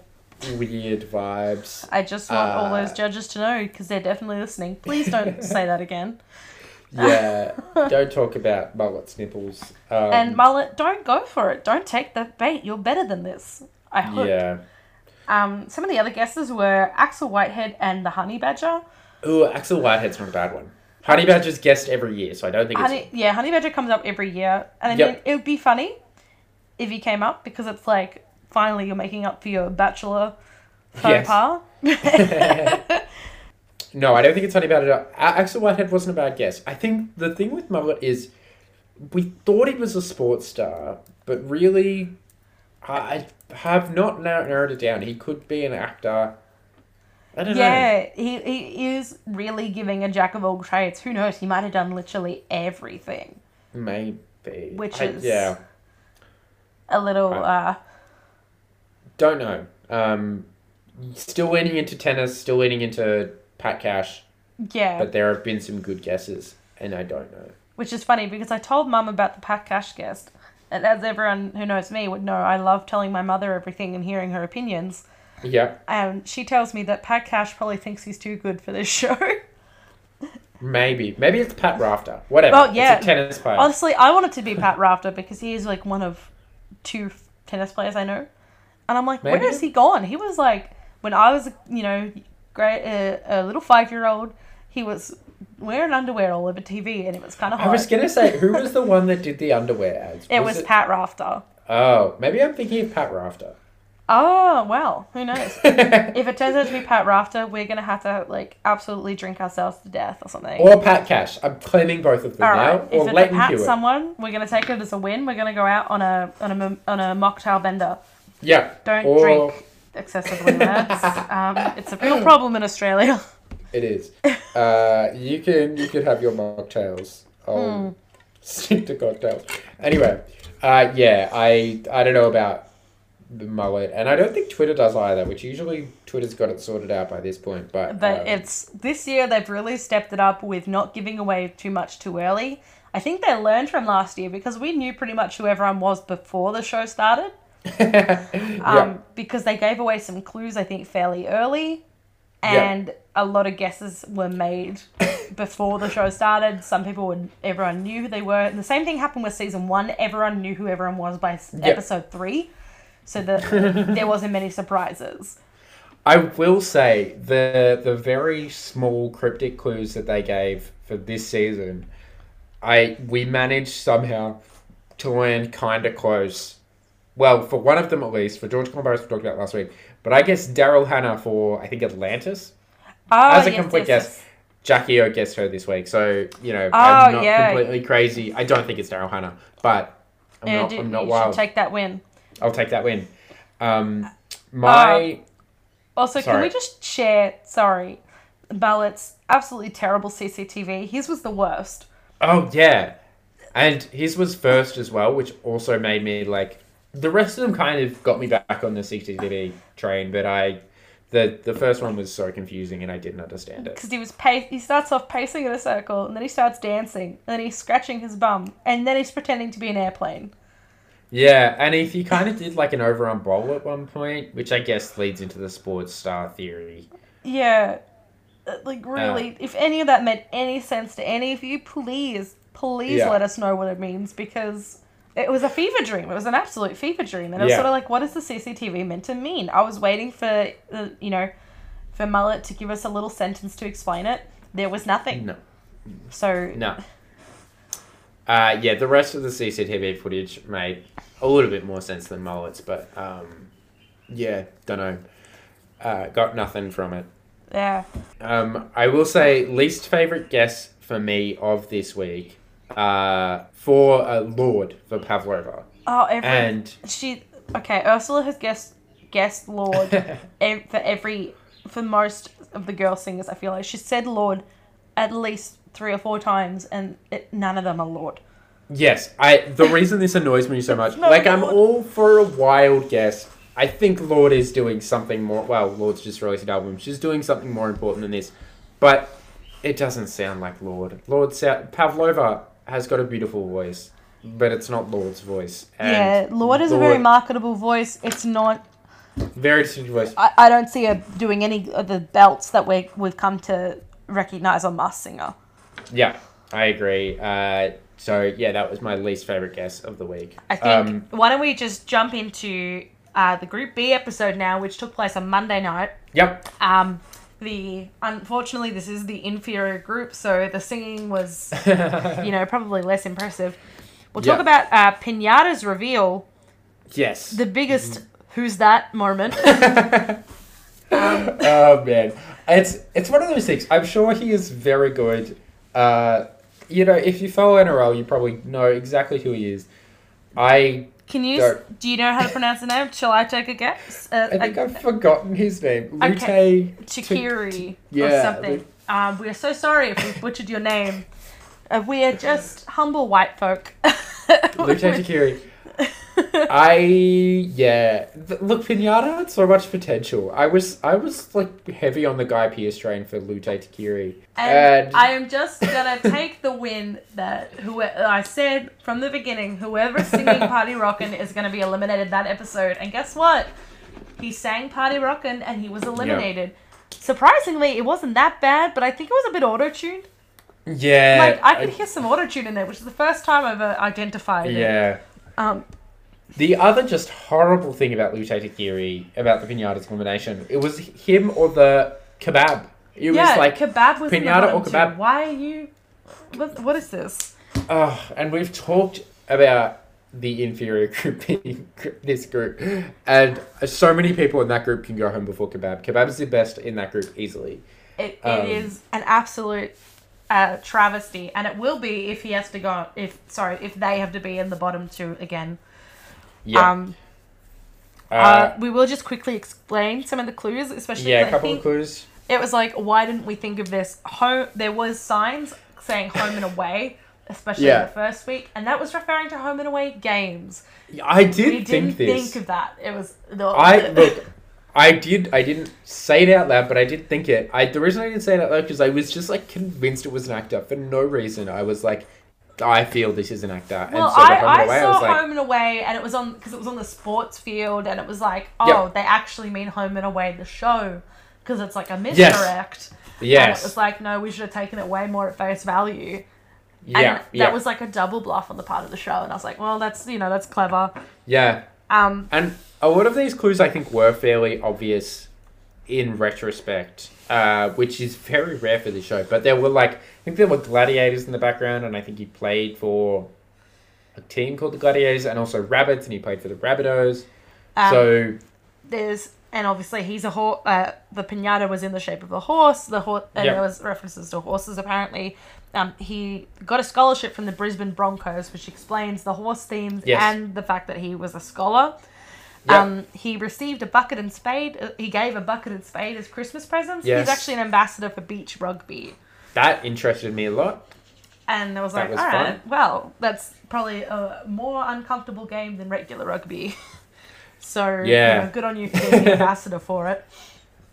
weird vibes. I just want all Uh, those judges to know because they're definitely listening. Please don't *laughs* say that again. Yeah, *laughs* don't talk about mullet's nipples. Um, and mullet, don't go for it. Don't take the bait. You're better than this. I hope. yeah. Um, some of the other guesses were Axel Whitehead and the Honey Badger. Ooh, Axel Whitehead's not a bad one. Honey Badger's guest every year, so I don't think it's. Yeah, Honey Badger comes up every year, and I Yep. mean, it would be funny if he came up because it's like finally you're making up for your bachelor faux Yes. pas. *laughs* *laughs* No, I don't think it's Honey Badger. Axel Whitehead wasn't a bad guess. I think the thing with Mullet is we thought he was a sports star, but really, I I have not narrowed it down. He could be an actor. I don't know. Yeah, he, he is really giving a jack of all trades. Who knows? He might have done literally everything. Maybe. Which I- is- yeah. A little, uh, Don't know. Um, still leaning into tennis. Still leaning into Pat Cash. yeah. But there have been some good guesses, and I don't know. Which is funny because I told mum about the Pat Cash guest. And as everyone who knows me would know, I love telling my mother everything and hearing her opinions. Yeah, And she tells me that Pat Cash probably thinks he's too good for this *laughs* show. maybe. Maybe it's Pat Rafter. Whatever. Oh, yeah. It's a tennis player. Honestly, I want it to be Pat Rafter because he is like one of two tennis players I know. And I'm like, Maybe. where has he gone? He was like, when I was, you know, great, uh, a little five year old, he was wearing underwear all over TV and it was kind of I was gonna say, who was the one that did the underwear ads? it was Pat Rafter. Oh, maybe I'm thinking of Pat Rafter. Oh, well, who knows? *laughs* if it turns out to be Pat Rafter, we're going to have to, like, absolutely drink ourselves to death or something. or Pat Cash. I'm claiming both of them All now. right. Or If it's Lleyton Pat Hewitt. someone, we're going to take it as a win. We're going to go out on a on a on a mocktail bender. Yeah. Don't or drink excessively, lads. um, it's a real *clears throat* problem in Australia. It is. Uh, you can you can have your mocktails. I'll stick to cocktails. Anyway, uh, yeah, I I don't know about the mullet, and I don't think Twitter does either. Which usually Twitter's got it sorted out by this point, but But um, it's this year they've really stepped it up with not giving away too much too early. I think they learned from last year because we knew pretty much who everyone was before the show started. *laughs* yeah. um, because they gave away some clues, I think, fairly early, And a lot of guesses were made *laughs* before the show started. Some people would, everyone knew who they were. And the same thing happened with season one. Everyone knew who everyone was by Yeah. episode three, so that *laughs* there wasn't many surprises. I will say the the very small cryptic clues that they gave for this season, I we managed somehow to land kind of close. Well, for one of them at least, for George Columbus we talked about last week, but I guess Daryl Hannah for I think Atlantis Oh, as a yes, complete yes, guess. Jackie O guessed her this week, so you know Oh, I'm not yeah. completely crazy. I don't think it's Daryl Hannah, but I'm yeah, not. do- I'm not you wild. should take that win. I'll take that win. Um, my Also, can we just share? Sorry, Mullet's absolutely terrible CCTV. His was the worst. Oh yeah, and his was first as well, which also made me like. The rest of them kind of got me back on the CCTV train, but I, the the first one was so confusing and I didn't understand it. because he was pace. He starts off pacing in a circle, and then he starts dancing, and then he's scratching his bum, and then he's pretending to be an airplane. Yeah, and if he kind of did like an overarm bowl at one point, which I guess leads into the sports star theory. Yeah, Uh, like really, if any of that made any sense to any of you, please, please Yeah. let us know what it means because it was a fever dream. It was an absolute fever dream, and it was Yeah. sort of like, what is the CCTV meant to mean? I was waiting for, uh, you know, for Mullet to give us a little sentence to explain it. There was nothing. No, So no. Uh, yeah, the rest of the CCTV footage made a little bit more sense than Mullet's, but um, yeah, don't know. Uh, got nothing from it. yeah, Um, I will say least favorite guess for me of this week, uh, for a Lorde for Pavlova, oh, every and she okay. Urzila has guessed guessed Lorde *laughs* for every for most of the girl singers. I feel like she said Lorde at least three or four times, and it, none of them are Lorde. yes, I the reason this annoys me so *laughs* much, like I'm Lorde. all for a wild guess. I think Lorde is doing something more. Well, Lorde's just released an album. She's doing something more important than this, but it doesn't sound like Lorde. Lorde sa- Pavlova has got a beautiful voice, but it's not Lorde's voice. And yeah, Lorde is a very marketable voice. It's not. very distinct voice. I, I don't see her doing any of the belts that we we've come to recognize on Masked Singer. Yeah, I agree. Uh, so yeah, that was my least favorite guess of the week. I think. Um, why don't we just jump into uh, the Group B episode now, which took place on Monday night. yep. Um, the unfortunately this is the inferior group, so the singing was *laughs* you know probably less impressive. We'll talk Yeah. about uh, Pinata's reveal, Yes. the biggest "Who's that?" moment. *laughs* oh man, it's it's one of those things. I'm sure he is very good. Uh, you know, if you follow NRL, you probably know exactly who he is. I Can you? Don't. Do you know how to pronounce the name? Shall I take a guess? Uh, I think a- I've forgotten his name. Lute Okay. T- Chikiri or yeah, something. Lu- Um, we are so sorry if we butchered your name. Uh, we are *laughs* just humble white folk. *laughs* Lote Tuqiri. *laughs* I yeah. Look, Pinata had so much potential. I was I was like heavy on the Guy Pearce train for Lote Tuqiri. And, And- I am just gonna take the win that who I said from the beginning, whoever's singing *laughs* Party Rockin' is gonna be eliminated that episode. And guess what? He sang Party Rockin' and he was eliminated. Surprisingly, it wasn't that bad, but I think it was a bit auto tuned. Yeah. Like I could hear some auto tune in there, which is the first time I've uh, identified it. Um, The other just horrible thing about Lote Tuqiri, about the Pinata's elimination, it was him or the kebab. It yeah, was like, kebab was pinata or kebab. Too. Why are you? What, what is this? oh, and we've talked about the inferior group *laughs* gr- this group, and so many people in that group can go home before kebab. Kebab is the best in that group easily. It, Um, it is an absolute uh, travesty, and it will be if he has to go. If sorry, if they have to be in the bottom two again. Yeah. Um, uh, uh, we will just quickly explain some of the clues, especially. yeah, a couple of clues. It was like, why didn't we think of this? Home. There was signs saying home and away, especially Yeah. in the first week, and that was referring to home and away games. Yeah, I did we think didn't this. think of that. It was the. I look. I did. I didn't say it out loud, but I did think it. I the reason I didn't say it out loud because I was just like convinced it was an actor for no reason. I was like, I feel this is an actor. Well, and so the home I, and away, I I saw was like, home and away, and it was on because it was on the sports field, and it was like, oh, Yep. they actually mean home and away the show because it's like a misdirect. And it was like, no, we should have taken it way more at face value. yeah, and yeah, that was like a double bluff on the part of the show, and I was like, well, that's you know that's clever. yeah. Um, And a lot of these clues, I think, were fairly obvious in retrospect, uh, which is very rare for the show. But there were like, I think there were gladiators in the background, and I think he played for a team called the Gladiators, and also rabbits, and he played for the Rabbitohs. um, so there's and obviously he's a horse. Uh, the pinata was in the shape of a horse. The horse and Yep. there was references to horses apparently. Um, he got a scholarship from the Brisbane Broncos, which explains the horse themes Yes. and the fact that he was a scholar. Yep. Um, he received a bucket and spade. uh, He gave a bucket and spade as Christmas presents. Yes. He's actually an ambassador for beach rugby. that interested me a lot. And I was That like, was all fun. right, well, that's probably a more uncomfortable game than regular rugby. *laughs* so, you Yeah. know, good on you for being the *laughs* ambassador for it.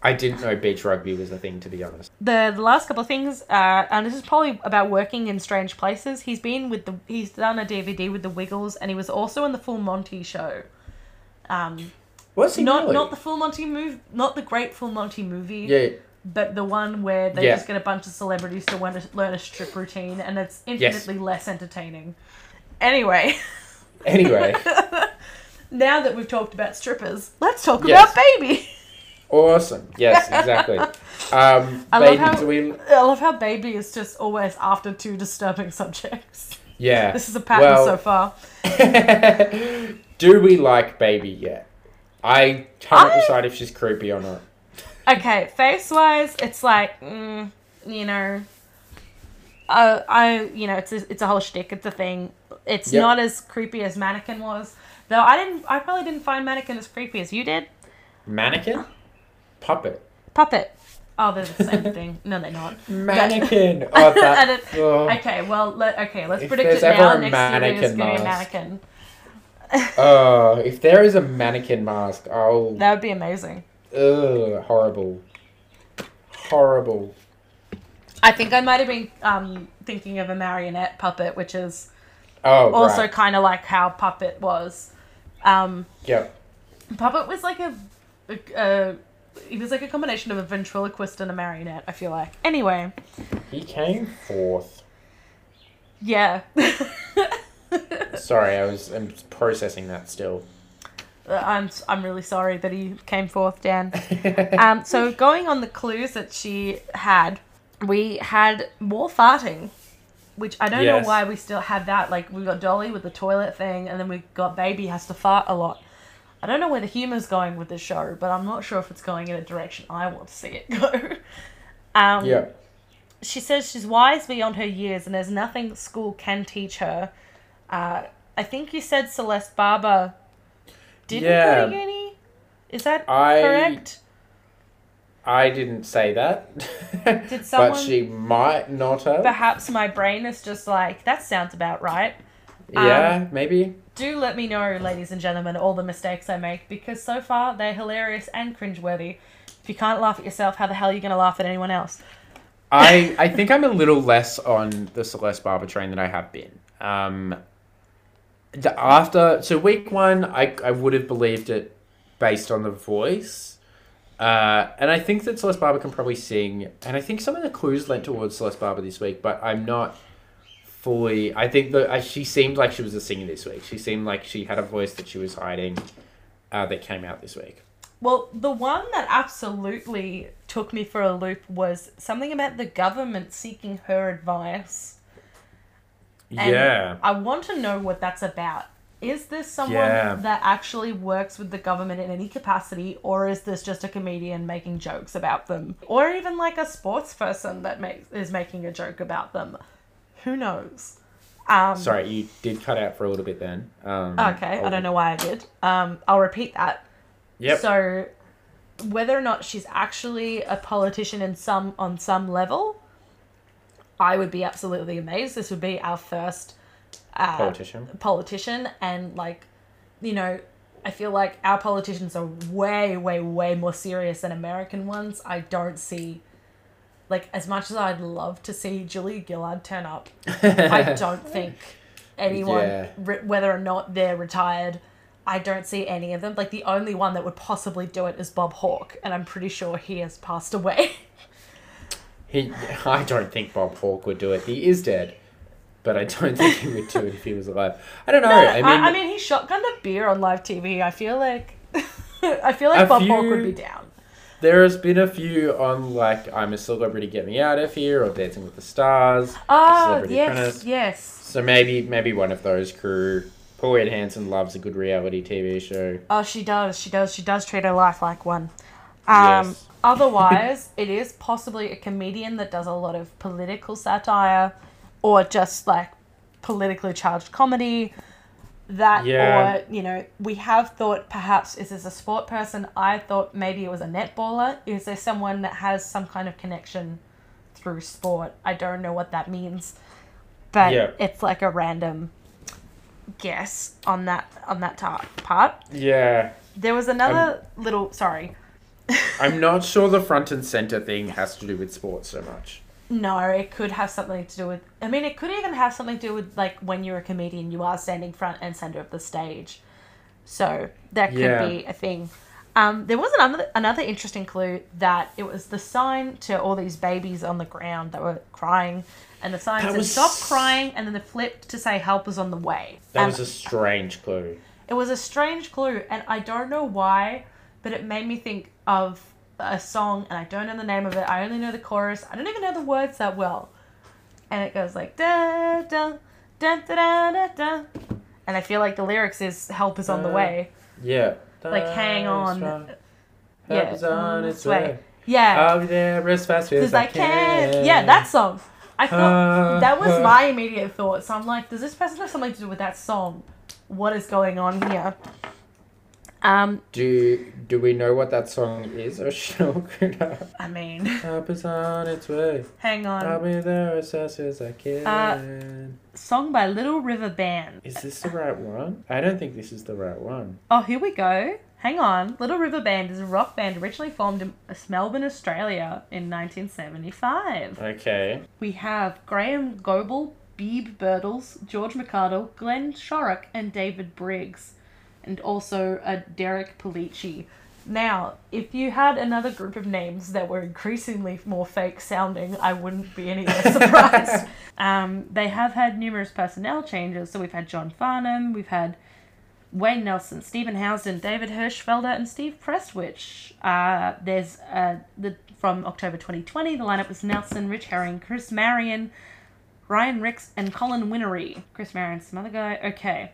I didn't know beach rugby was a thing, to be honest. The, the last couple of things, uh, and this is probably about working in strange places. He's been with the, he's done a DVD with the Wiggles, and he was also in the Full Monty show. Um, Was he not really? not the Full Monty movie, not the Great Full Monty movie. yeah, but the one where they Yeah. just get a bunch of celebrities to learn a, learn a strip routine and it's infinitely less entertaining. Anyway, *laughs* Anyway, *laughs* now that we've talked about strippers, let's talk Yes. about baby. awesome. Yes, exactly. *laughs* Um, I baby, love how we? I love how baby is just always after two disturbing subjects. Yeah. This is a pattern Well- so far. Do we like baby yet? I can't I- decide if she's creepy or not. Okay, face wise, it's like mm, you know, uh, I you know it's a, it's a whole shtick. It's a thing. It's Yep. not as creepy as Mannequin was, though. I didn't. I probably didn't find Mannequin as creepy as you did. Mannequin? Puppet. Puppet. Oh, they're the same thing. *laughs* No, they're not. Mannequin. *laughs* Oh, that. oh. Okay, well, let, okay, let's If predict it now. Next year mannequin going to be mannequin. Oh, if there is a mannequin mask, I'll. That would be amazing. Ugh, horrible. Horrible. I think I might have been um, thinking of a marionette puppet, which is Oh, also right. kind of like how Puppet was. Um, Yep. Puppet was like a, a, a he was like a combination of a ventriloquist and a marionette. I feel like. Anyway, He came fourth. yeah. *laughs* Sorry, I was I'm processing that still. I'm I'm really sorry that he came forth, Dan. *laughs* Um, so going on the clues that she had, we had more farting, which I don't Yes. know why we still had that. Like we got Dolly with the toilet thing, and then we got Baby has to fart a lot. I don't know where the humor's going with this show, but I'm not sure if it's going in a direction I want to see it go. *laughs* Um, yeah. she says she's wise beyond her years and there's nothing school can teach her. Uh, I think you said Celeste Barber didn't Yeah. go to uni. Is that I- correct? I didn't say that. Did *laughs* someone- But she might not have. Perhaps my brain is just like, that sounds about right. yeah, maybe. Do let me know, ladies and gentlemen, all the mistakes I make because so far they're hilarious and cringeworthy. If you can't laugh at yourself, how the hell are you going to laugh at anyone else? I I think I'm a little less on the Celeste Barber train than I have been. Um, after so week one, I I would have believed it based on the voice, uh, and I think that Celeste Barber can probably sing, and I think some of the clues lent towards Celeste Barber this week, but I'm not fully. I think that uh, she seemed like she was a singer this week. She seemed like she had a voice that she was hiding, uh, that came out this week. Well, the one that absolutely took me for a loop was something about the government seeking her advice. And yeah. I want to know what that's about. Is this someone Yeah. that actually works with the government in any capacity, or is this just a comedian making jokes about them? Or even like a sports person that makes is making a joke about them? Who knows? Um, Sorry, you did cut out for a little bit then. Um, Okay, I don't know why I did. Um, I'll repeat that. Yep. So, whether or not she's actually a politician in some on some level, I would be absolutely amazed. This would be our first uh, Politician. politician, and like, you know, I feel like our politicians are way, way, way more serious than American ones. I don't see. Like as much as I'd love to see Julia Gillard turn up, I *laughs* don't think anyone, Yeah. re- whether or not they're retired, I don't see any of them. Like the only one that would possibly do it is Bob Hawke, and I'm pretty sure he has passed away. *laughs* He, I don't think Bob Hawke would do it. He is dead, but I don't think he would do it if he was alive. I don't know. I, I mean, I mean, he shotgunned a beer on live TV. I feel like, *laughs* I feel like Bob Hawke would be down. there's been a few on like "I'm a Celebrity, Get Me Out of Here" or "Dancing with the Stars." Oh Celebrity yes, Apprentice. yes. So maybe maybe one of those crew. Pauline Hanson loves a good reality TV show. Oh, she does. She does. She does treat her life like one. Um, Yes. Otherwise, *laughs* it is possibly a comedian that does a lot of political satire, or just like politically charged comedy. That, Yeah. or you know, we have thought perhaps is this a sport person? I thought maybe it was a netballer. Is there someone that has some kind of connection through sport? I don't know what that means, but Yeah. it's like a random guess on that on that tar- part. Yeah, There was another um, little sorry. I'm not sure the front and center thing has to do with sports so much. No, it could have something to do with I mean it could even have something to do with like when you're a comedian you are standing front and center of the stage. So that could Yeah. be a thing. Um, there was another another interesting clue that it was the sign to all these babies on the ground that were crying, and the sign That said was- "Stop crying," and then the flipped to say "Help is on the way." That was a strange clue. It was a strange clue, and I don't know why, but it made me think of a song, and I don't know the name of it. I only know the chorus. I don't even know the words that well. And it goes like da da da da da da and I feel like the lyrics is "Help is on the Uh, way." Yeah. Like hang on. Help Yeah, is on mm, its way. way. Yeah, I'll be there as fast as I I can. can. Yeah, that song. I thought Uh, that was uh. my immediate thought. So I'm like, does this person have something to do with that song? What is going on here? Um, Do do we know what that song is, or should I *laughs* look it up? I mean, *laughs* Help is on its way. hang on, I'll be there as fast as I can. Song by Little River Band. is this the right one? I don't think this is the right one. Oh, here we go. Hang on. Little River Band is a rock band originally formed in Melbourne, Australia in 1975. Okay. We have Graeham Goble, Beeb Birtles, George McArdle, Glenn Shorrock, and David Briggs, and also uh, Derek Pellicci. Now, if you had another group of names that were increasingly more fake sounding, I wouldn't be any less surprised. *laughs* um, they have had numerous personnel changes, so we've had John Farnham, we've had Wayne Nelson, Stephen Housden, David Hirschfelder, and Steve Prestwich. Uh, there's uh, the from October 2020. The lineup was Nelson, Rich Herring, Chris Marion, Ryan Ricks, and Colin Whinery. Chris Marion, some other guy. Okay.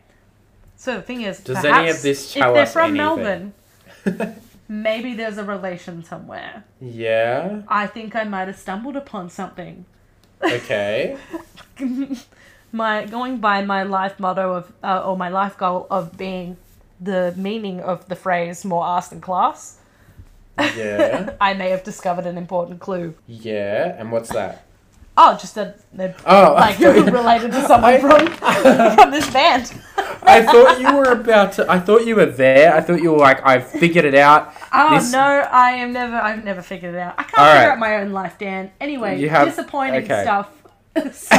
So the thing is, Does perhaps any of this if they're from anything? Melbourne, *laughs* maybe there's a relation somewhere. Yeah. I think I might have stumbled upon something. Okay. *laughs* my going by my life motto of uh, or my life goal of being the meaning of the phrase more ass than class Yeah. *laughs* i may have discovered an important clue Yeah. And what's that? Oh just that they're Oh, like *laughs* thought- related to someone I- from *laughs* from this band I thought you were about to. I thought you were there. I thought you were like, I figured it out. *laughs* oh This- no i am never i've never figured it out i can't All figure right. out my own life dan anyway You have- disappointing okay. stuff so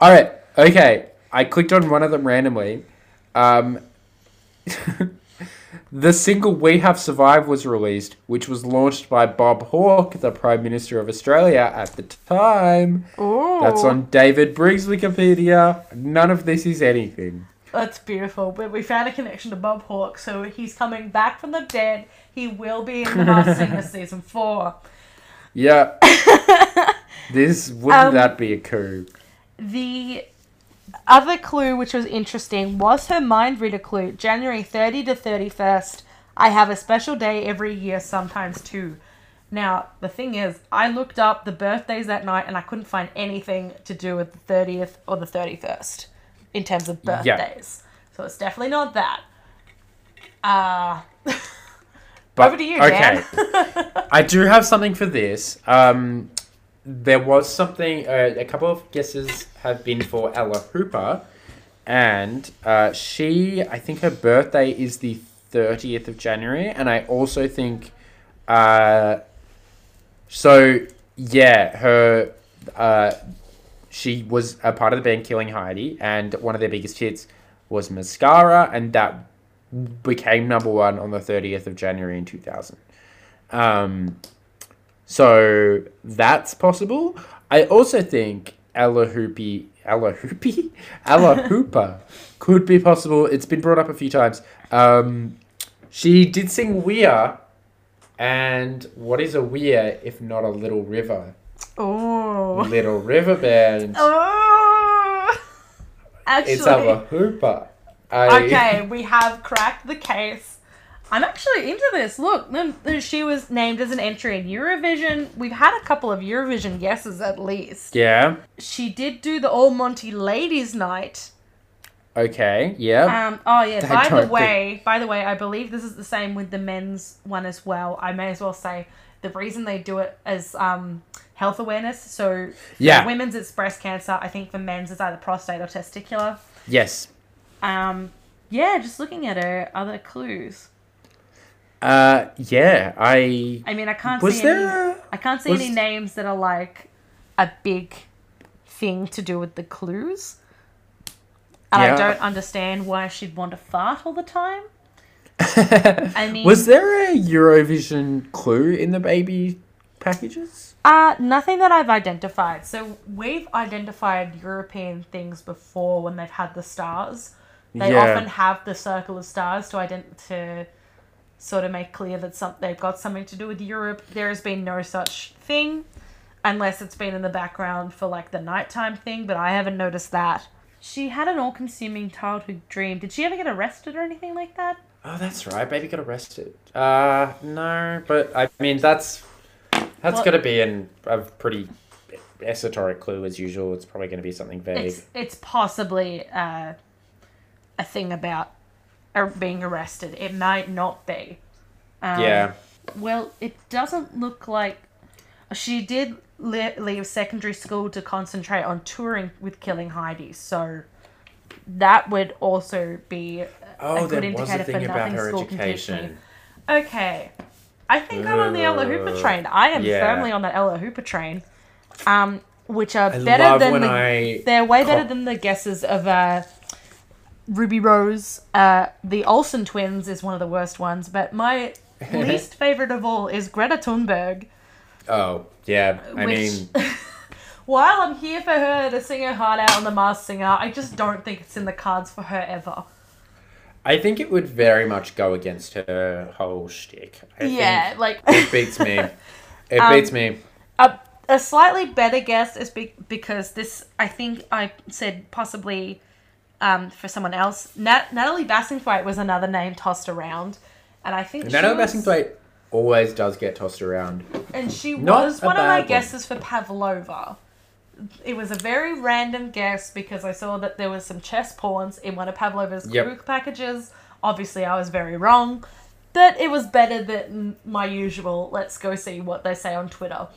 All right. Okay. I clicked on one of them randomly. Um, the single "We Have Survived" was released, which was launched by Bob Hawke, the Prime Minister of Australia at the time. Ooh. That's on David Briggs Wikipedia. None of this is anything. That's beautiful. But we found a connection to Bob Hawke, so he's coming back from the dead. He will be in the Masked Singer *laughs* season four. Yeah. *laughs* this wouldn't Um, that be a coup? The other clue, which was interesting, was her mind reader clue. January 30 to 31st. I have a special day every year, sometimes two. Now, the thing is, I looked up the birthdays that night and I couldn't find anything to do with the 30th or the 31st in terms of Yeah. birthdays. So it's definitely not that. Uh, *laughs* But, over to you, Dan. *laughs* I do have something for this. Um, there was something. Uh, a couple of guesses have been for Ella Hooper, and uh, she. I think her birthday is the thirtieth of January, and I also think. Uh, so yeah, her. Uh, she was a part of the band Killing Heidi, and one of their biggest hits was Mascara, and that became number one on the 30th of January in 2000. Um, so that's possible. I also think Ella Hoopy, Ella Hoopy, Ella Hooper could be possible. It's been brought up a few times. Um, she did sing Weir, and what is a Weir if not a little river? Oh. Little River Band. Oh. Actually. It's Ella Hooper. I, Okay, we have cracked the case. I'm actually into this. Look, she was named as an entry in Eurovision. We've had a couple of Eurovision guesses at least. Yeah. She did do the All Monty Ladies Night. Okay. Yeah. Um, oh yeah. I By the think- way, by the way, I believe this is the same with the men's one as well. I may as well say the reason they do it as um, health awareness. So for Yeah. women's it's breast cancer. I think for men's it's either prostate or testicular. yes. Um, yeah, just looking at her other clues. Uh. Yeah. I. I mean, I can't Was see there? any. I can't see was- any names that are like a big thing to do with the clues. And Yeah. I don't understand why she'd want to fart all the time. *laughs* I mean, was there a Eurovision clue in the baby packages? Uh, nothing that I've identified. So we've identified European things before when they've had the stars. They Yeah. often have the circle of stars to to sort of make clear that some they've got something to do with Europe. There has been no such thing, unless it's been in the background for like the nighttime thing. But I haven't noticed that. She had an all-consuming childhood dream. Did she ever get arrested or anything like that? Oh, that's right. Baby got arrested. Uh, no, but I mean that's that's Well- gonna be in a pretty esoteric clue as usual. It's probably gonna be something vague. It's it's possibly uh, a thing about are being arrested. It might not be. Um, yeah. Well, it doesn't look like she did le- leave secondary school to concentrate on touring with Killing Heidi. So that would also be Oh, a good there was a indicator for nothing her school can education. Okay. I think I'm on the Ella Hooper Uh, train. I am yeah. firmly on that Ella Hooper train. Um, which are I better than the I they're way better than the guesses of uh, Ruby Rose. Uh, the Olsen twins is one of the worst ones, but my *laughs* least favorite of all is Greta Thunberg. Oh, yeah. I which, mean, *laughs* while I'm here for her to sing her heart out on the Masked Singer, I just don't think it's in the cards for her ever. I think it would very much go against her whole shtick. I yeah, like it beats me. *laughs* It Um, beats me. a, a slightly better guess is be- because this I think I said possibly um, for someone else. Nat- Natalie Bassingthwaighte was another name tossed around, and I think Natalie she was, Bassingthwaighte always does get tossed around. and she Not was one of my one. guesses for Pavlova. It was a very random guess because I saw that there was some chess pawns in one of Pavlova's Yep. Packages. Obviously, I was very wrong, but it was better than my usual. Let's go see what they say on Twitter.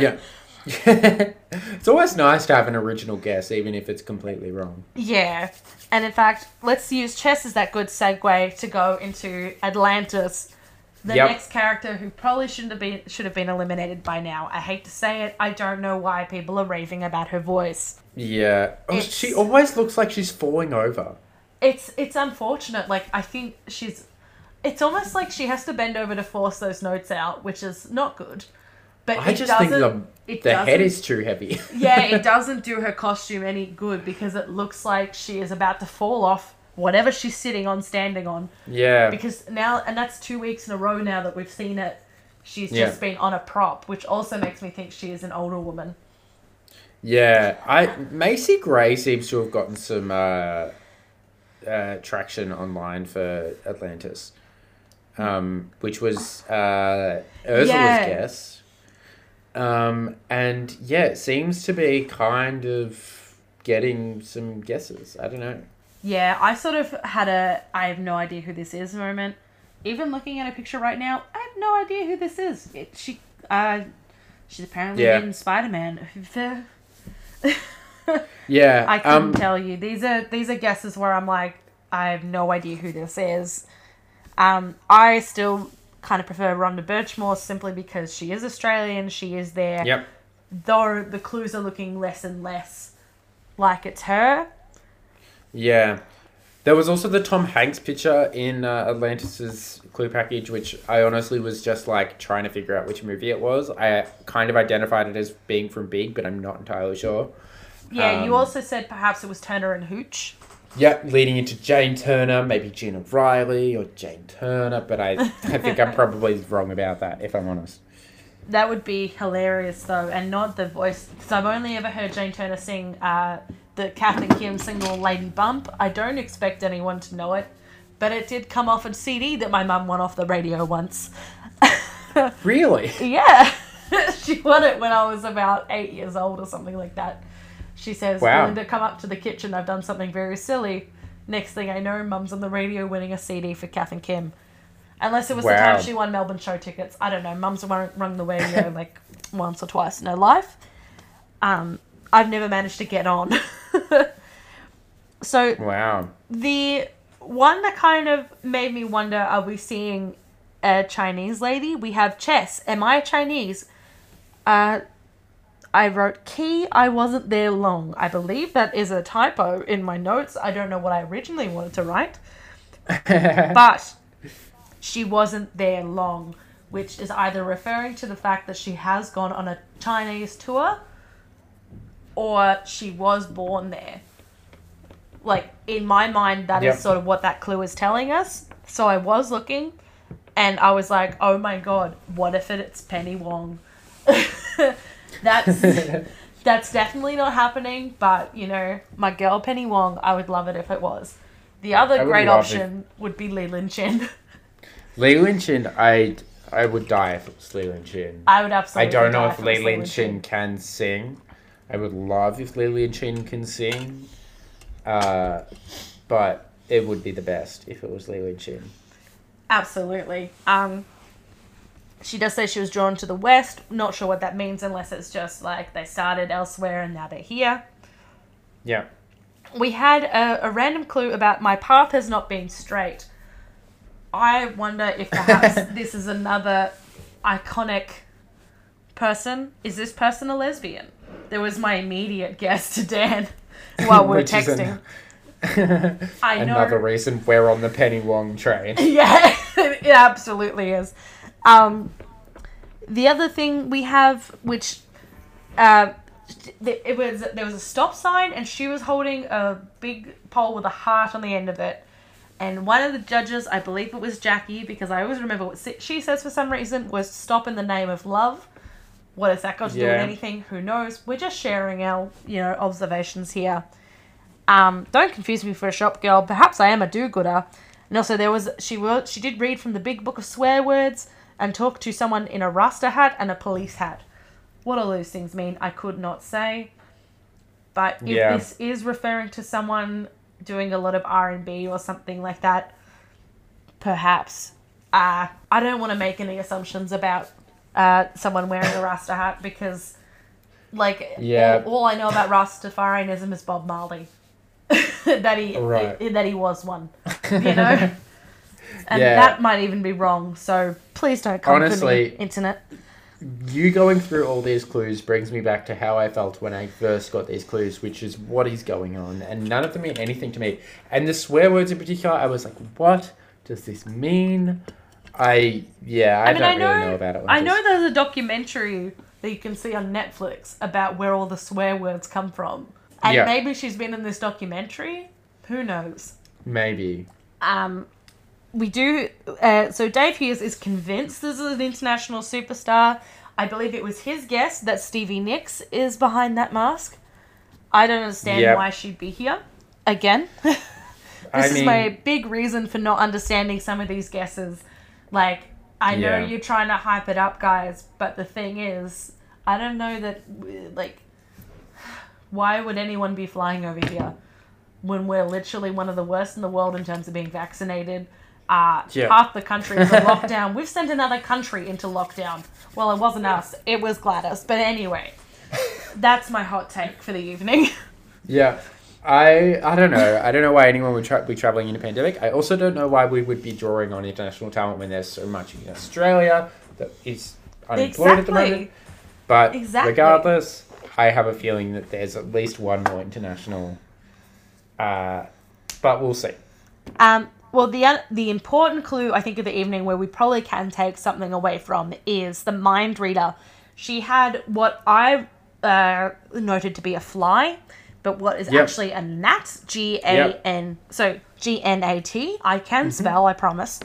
yeah. *laughs* *laughs* it's always nice to have an original guess, even if it's completely wrong. Yeah, and in fact, let's use chess as that good segue to go into Atlantis, the Yep. next character who probably shouldn't have been should have been eliminated by now. I hate to say it, I don't know why people are raving about her voice. Yeah. Oh, It's- she always looks like she's falling over. It's it's unfortunate. Like I think she's, it's almost like she has to bend over to force those notes out, which is not good. But I just think the, the head is too heavy. *laughs* yeah, it doesn't do her costume any good because it looks like she is about to fall off whatever she's sitting on, standing on. yeah. Because now, and that's two weeks in a row now that we've seen it. She's Yeah. just been on a prop, which also makes me think she is an older woman. Yeah, I Macy Gray seems to have gotten some uh, uh, traction online for Atlantis, um, which was uh, Urzila's Yeah. guess, um, and yeah, it seems to be kind of getting some guesses. I don't know. Yeah, I sort of had a I have no idea who this is moment. Even looking at a picture right now, I have no idea who this is. It, she, uh, she's apparently Yeah. in Spider Man. *laughs* Yeah, I couldn't um, tell you. These are these are guesses where I'm like, I have no idea who this is. Um, I still kind of prefer Rhonda Burchmore simply because she is Australian. She is there. Yep. Though the clues are looking less and less like it's her. Yeah. There was also the Tom Hanks picture in uh, Atlantis's clue package, which I honestly was just like trying to figure out which movie it was. I kind of identified it as being from Big, but I'm not entirely sure. Yeah, you Um, also said perhaps it was Turner and Hooch. Yeah, leading into Jane Turner, maybe Gina Riley or Jane Turner, but I, I think I'm *laughs* probably wrong about that, if I'm honest. That would be hilarious though, and not the voice. Because I've only ever heard Jane Turner sing uh, the Kath and Kim single "Lady Bump." I don't expect anyone to know it, but it did come off a CD that my mum won off the radio once. *laughs* Really? Yeah, *laughs* she won it when I was about eight years old or something like that. She says, Wow. "Linda, come up to the kitchen. I've done something very silly." Next thing I know, Mum's on the radio winning a CD for Kath and Kim. Unless it was the time she won Melbourne show tickets. I don't know. Mum's rung, rung the radio *laughs* like once or twice in her life. Um, I've never managed to get on. *laughs* so Wow. the one that kind of made me wonder are we seeing a Chinese lady? We have chess. Am I Chinese? Uh, I wrote key. I wasn't there long. I believe that is a typo in my notes. I don't know what I originally wanted to write. *laughs* but she wasn't there long, which is either referring to the fact that she has gone on a Chinese tour or she was born there. Like, in my mind, that is Yep. sort of what that clue is telling us. So I was looking and I was like, oh my god, what if it's Penny Wong? *laughs* that's *laughs* that's definitely not happening, but you know, my girl Penny Wong, I would love it if it was. The other great option would be Lee Lin Chin. *laughs* Lee Lin Chin, I I would die if it was Lee Lin Chin. I would absolutely. I don't know if it Lee Lin Chin can sing. I would love if Lee Lin Chin can sing. Uh, but it would be the best if it was Li Wei Chin. Absolutely. Um, she does say she was drawn to the West. Not sure what that means unless it's just like they started elsewhere and now they're here. Yeah. We had a, a random clue about my path has not been straight. I wonder if perhaps *laughs* this is another iconic person. Is this person a lesbian? There was my immediate guess to Dan *laughs* while we're texting. an- *laughs* I know. Another reason we're on the Penny Wong train. yeah, it absolutely is. Um, the other thing we have, which uh, it was there was a stop sign, and she was holding a big pole with a heart on the end of it. And one of the judges, I believe it was Jackie, because I always remember what she says for some reason, was "stop in the name of love." What has that got to do with anything? Who knows? We're just sharing our, you know, observations here. Um, don't confuse me for a shop girl. Perhaps I am a do-gooder. And also, there was she was she did read from the big book of swear words and talk to someone in a Rasta hat and a police hat. What all those things mean, I could not say. But if Yeah. this is referring to someone doing a lot of R and B or something like that, perhaps. Uh, I don't want to make any assumptions about uh, someone wearing a Rasta hat because, like, Yeah. all, all I know about Rastafarianism is Bob Marley. *laughs* that he Right. that he was one, you know, *laughs* and Yeah. that might even be wrong. So please don't come Honestly- me, internet. You going through all these clues brings me back to how I felt when I first got these clues, which is what is going on, and none of them mean anything to me. And the swear words in particular, I was like, what does this mean? I yeah, I, I mean, don't I know, really know about it. I know there's a documentary that you can see on Netflix about where all the swear words come from, and Yeah. maybe she's been in this documentary. Who knows? maybe. Um, we do. Uh, so Dave Hughes is convinced this is an international superstar. I believe it was his guess that Stevie Nicks is behind that mask. I don't understand Yep. why she'd be here again. *laughs* this I is mean- my big reason for not understanding some of these guesses. Like, I know you're trying to hype it up, guys, but the thing is, I don't know that, like, why would anyone be flying over here when we're literally one of the worst in the world in terms of being vaccinated? Uh, Yeah. Half the country is *laughs* in lockdown. We've sent another country into lockdown. Well, it wasn't us, it was Gladys. But anyway, that's my hot take for the evening. *laughs* Yeah. I I don't know. I don't know why anyone would tra- be traveling in a pandemic. I also don't know why we would be drawing on international talent when there's so much in Australia that is unemployed at the moment. But Exactly. regardless, I have a feeling that there's at least one more international. Uh, but we'll see. Um, well, the the important clue I think of the evening where we probably can take something away from is the mind reader. She had what I uh, noted to be a fly, but what is Yep. actually a gnat. G A N. So G N A T. I can spell. I promise.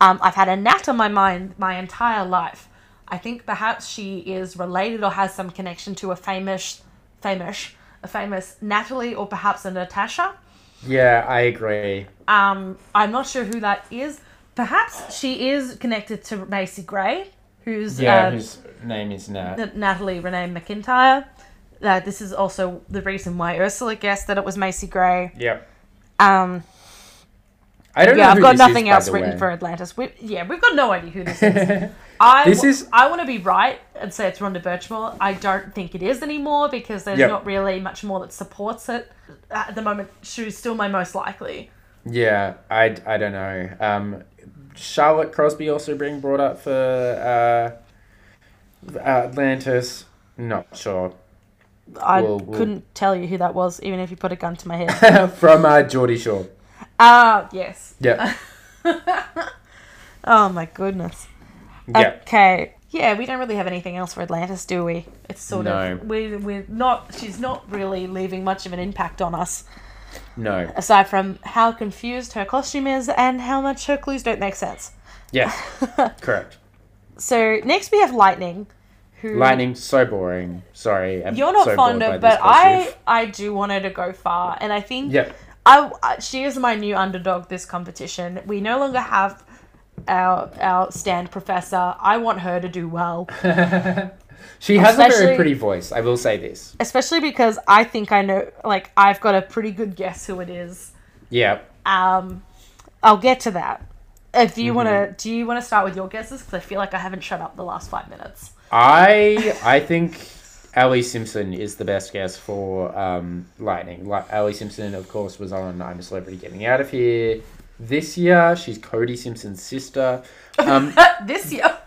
Um, I've had a gnat on my mind my entire life. I think perhaps she is related or has some connection to a famous, famous, a famous Natalie or perhaps a Natasha. Yeah, I agree. Um, I'm not sure who that is. Perhaps she is connected to Macy Gray, who's Yeah, uh, whose name is Nat. Natalie Renee McIntyre. Uh, this is also the reason why Urzila guessed that it was Macy Gray. Yep. Um, I don't know. yeah, I've got nothing is, else written way. for Atlantis. We, yeah, we've got no idea who this is. *laughs* I This w- is- I want to be right and say it's Rhonda Burchmore. I don't think it is anymore because there's Yep. not really much more that supports it. At the moment, she's still my most likely. Yeah, I, I don't know. Um, Charlotte Crosby also being brought up for uh, Atlantis. Not sure. I We'll- we'll- couldn't tell you who that was, even if you put a gun to my head. *laughs* From uh, Geordie Shore. Ah, yes. Yeah. *laughs* Oh my goodness. Yeah. Okay. Yeah, we don't really have anything else for Atlantis, do we? It's sort No. of we we're not. She's not really leaving much of an impact on us, No. aside from how confused her costume is and how much her clues don't make sense. Yeah. *laughs* Correct. So next we have Lightning, who Lightning, so boring. Sorry. I'm you're not so fond bored of, by this but I. I do want her to go far, and I think Yep. I, I she is my new underdog this competition. We no longer have our our stand professor. I want her to do well, *laughs* She has a very pretty voice. I will say this. especially because I think I know. Like I've got a pretty good guess who it is. Yeah. Um, I'll get to that. If you want Mm-hmm. to, do you want to start with your guesses? Because I feel like I haven't shut up the last five minutes. I I think Alli Simpson is the best guess for um, Lightning. Like Alli Simpson, of course, was on I'm a Celebrity Getting Out of Here this year. She's Cody Simpson's sister. Um, *laughs* this year.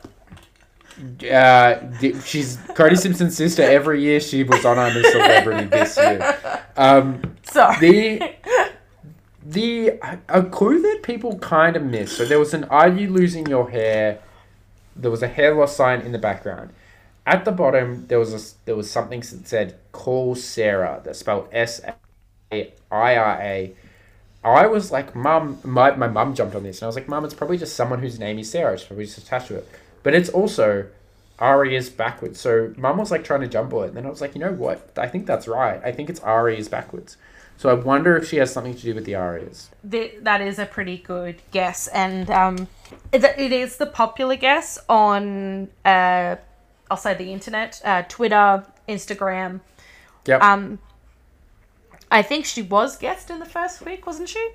uh, she's Cody Simpson's sister. Every year she was on I'm a Celebrity this year. Um, Sorry. the the a clue that people kind of missed. So there was an "Are you losing your hair?" There was a hair loss sign in the background. At the bottom, there was a, there was something that said "Call Sarah." That spelled S A I R A. I was like, "Mum," my my mum jumped on this, and I was like, "Mum, it's probably just someone whose name is Sarah. It's probably just attached to it." But it's also Ari is backwards. So mum was like trying to jumble it, and then I was like, you know what? I think that's right. I think it's Ari is backwards. So I wonder if she has something to do with the Arias. Th- that is a pretty good guess, and um, it, it is the popular guess on uh, I'll say the internet, uh, Twitter, Instagram. Yep. Um, I think she was guest in the first week, wasn't she?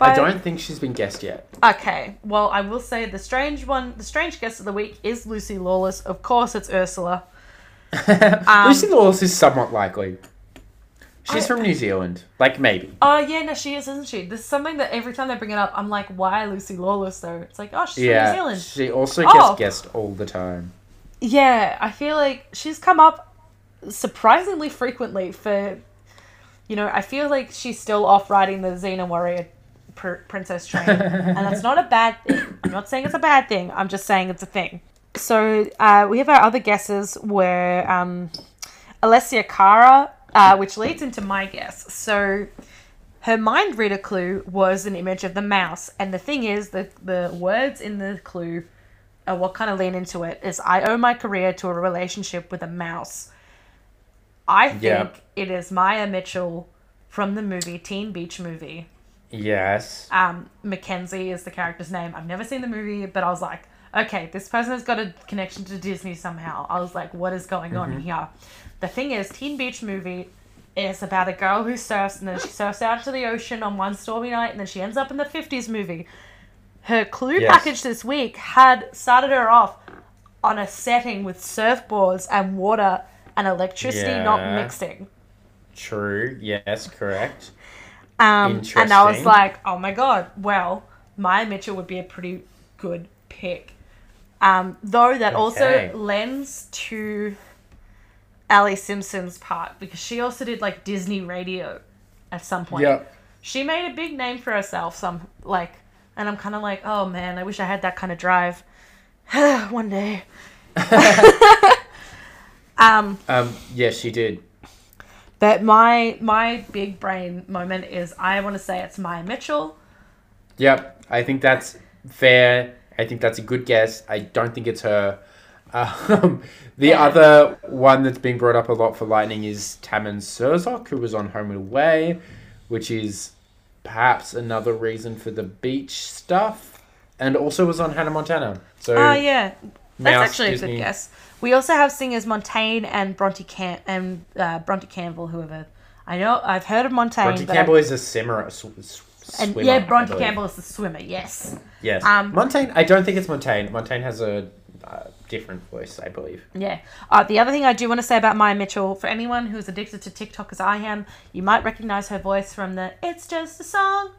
I don't think she's been guest yet. Okay, well, I will say the strange one, the strange guest of the week is Lucy Lawless. Of course, it's Ursula. *laughs* Um, Lucy Lawless is somewhat likely. She's I- from New Zealand. Like, maybe. Oh yeah, no, she is, isn't she? This is something that every time they bring it up, I'm like, why Lucy Lawless though? It's like, oh, she's from New Yeah. Zealand. She also gets Oh. guessed all the time. Yeah, I feel like she's come up surprisingly frequently for, you know, I feel like she's still off riding the Xena Warrior pr- Princess train. *laughs* and that's not a bad thing. I'm not saying it's a bad thing, I'm just saying it's a thing. So uh, we have our other guesses were um, Alessia Cara, uh, which leads into my guess. So her mind reader clue was an image of the mouse. And the thing is, the, the words in the clue uh, what kind of lean into it is I owe my career to a relationship with a mouse. I think Yeah. it is Maia Mitchell from the movie Teen Beach Movie. Yes. Um, Mackenzie is the character's name. I've never seen the movie, but I was like, okay, this person has got a connection to Disney somehow. I was like, what is going on here? The thing is, Teen Beach Movie is about a girl who surfs and then she surfs out to the ocean on one stormy night and then she ends up in the 50s movie. Her clue Yes. package this week had started her off on a setting with surfboards and water and electricity not mixing. True. Yes, correct. Um, and I was like, oh my god, well, Maia Mitchell would be a pretty good pick. Um, though that Okay. also lends to Alli Simpson's part because she also did like Disney radio at some point. Yep. She made a big name for herself, some like, and I'm kind of like, oh man, I wish I had that kind of drive. *sighs* One day. *laughs* *laughs* um, Um, yes, she did. but my my big brain moment is I want to say it's Maia Mitchell. Yep, I think that's fair. I think that's a good guess. I don't think it's her. *laughs* Um, the Yeah. other one that's being brought up a lot for Lightning is Tammin Sursok, who was on Home and Away, which is perhaps another reason for the beach stuff, and also was on Hannah Montana. So Oh yeah, that's actually a Disney. good guess. We also have singers Montaigne and Bronte Cam and uh, Bronte Campbell, whoever. I know I've heard of Montaigne, Bronte Campbell is a simmer, sw- sw- and swimmer. yeah, Bronte. Campbell is the swimmer. Yes, Yes. Um, Montaigne. I don't think it's Montaigne. Montaigne has a uh, different voice, I believe. yeah. Uh, the other thing I do want to say about Maia Mitchell, for anyone who is addicted to TikTok as I am, you might recognize her voice from the "It's Just a Song,"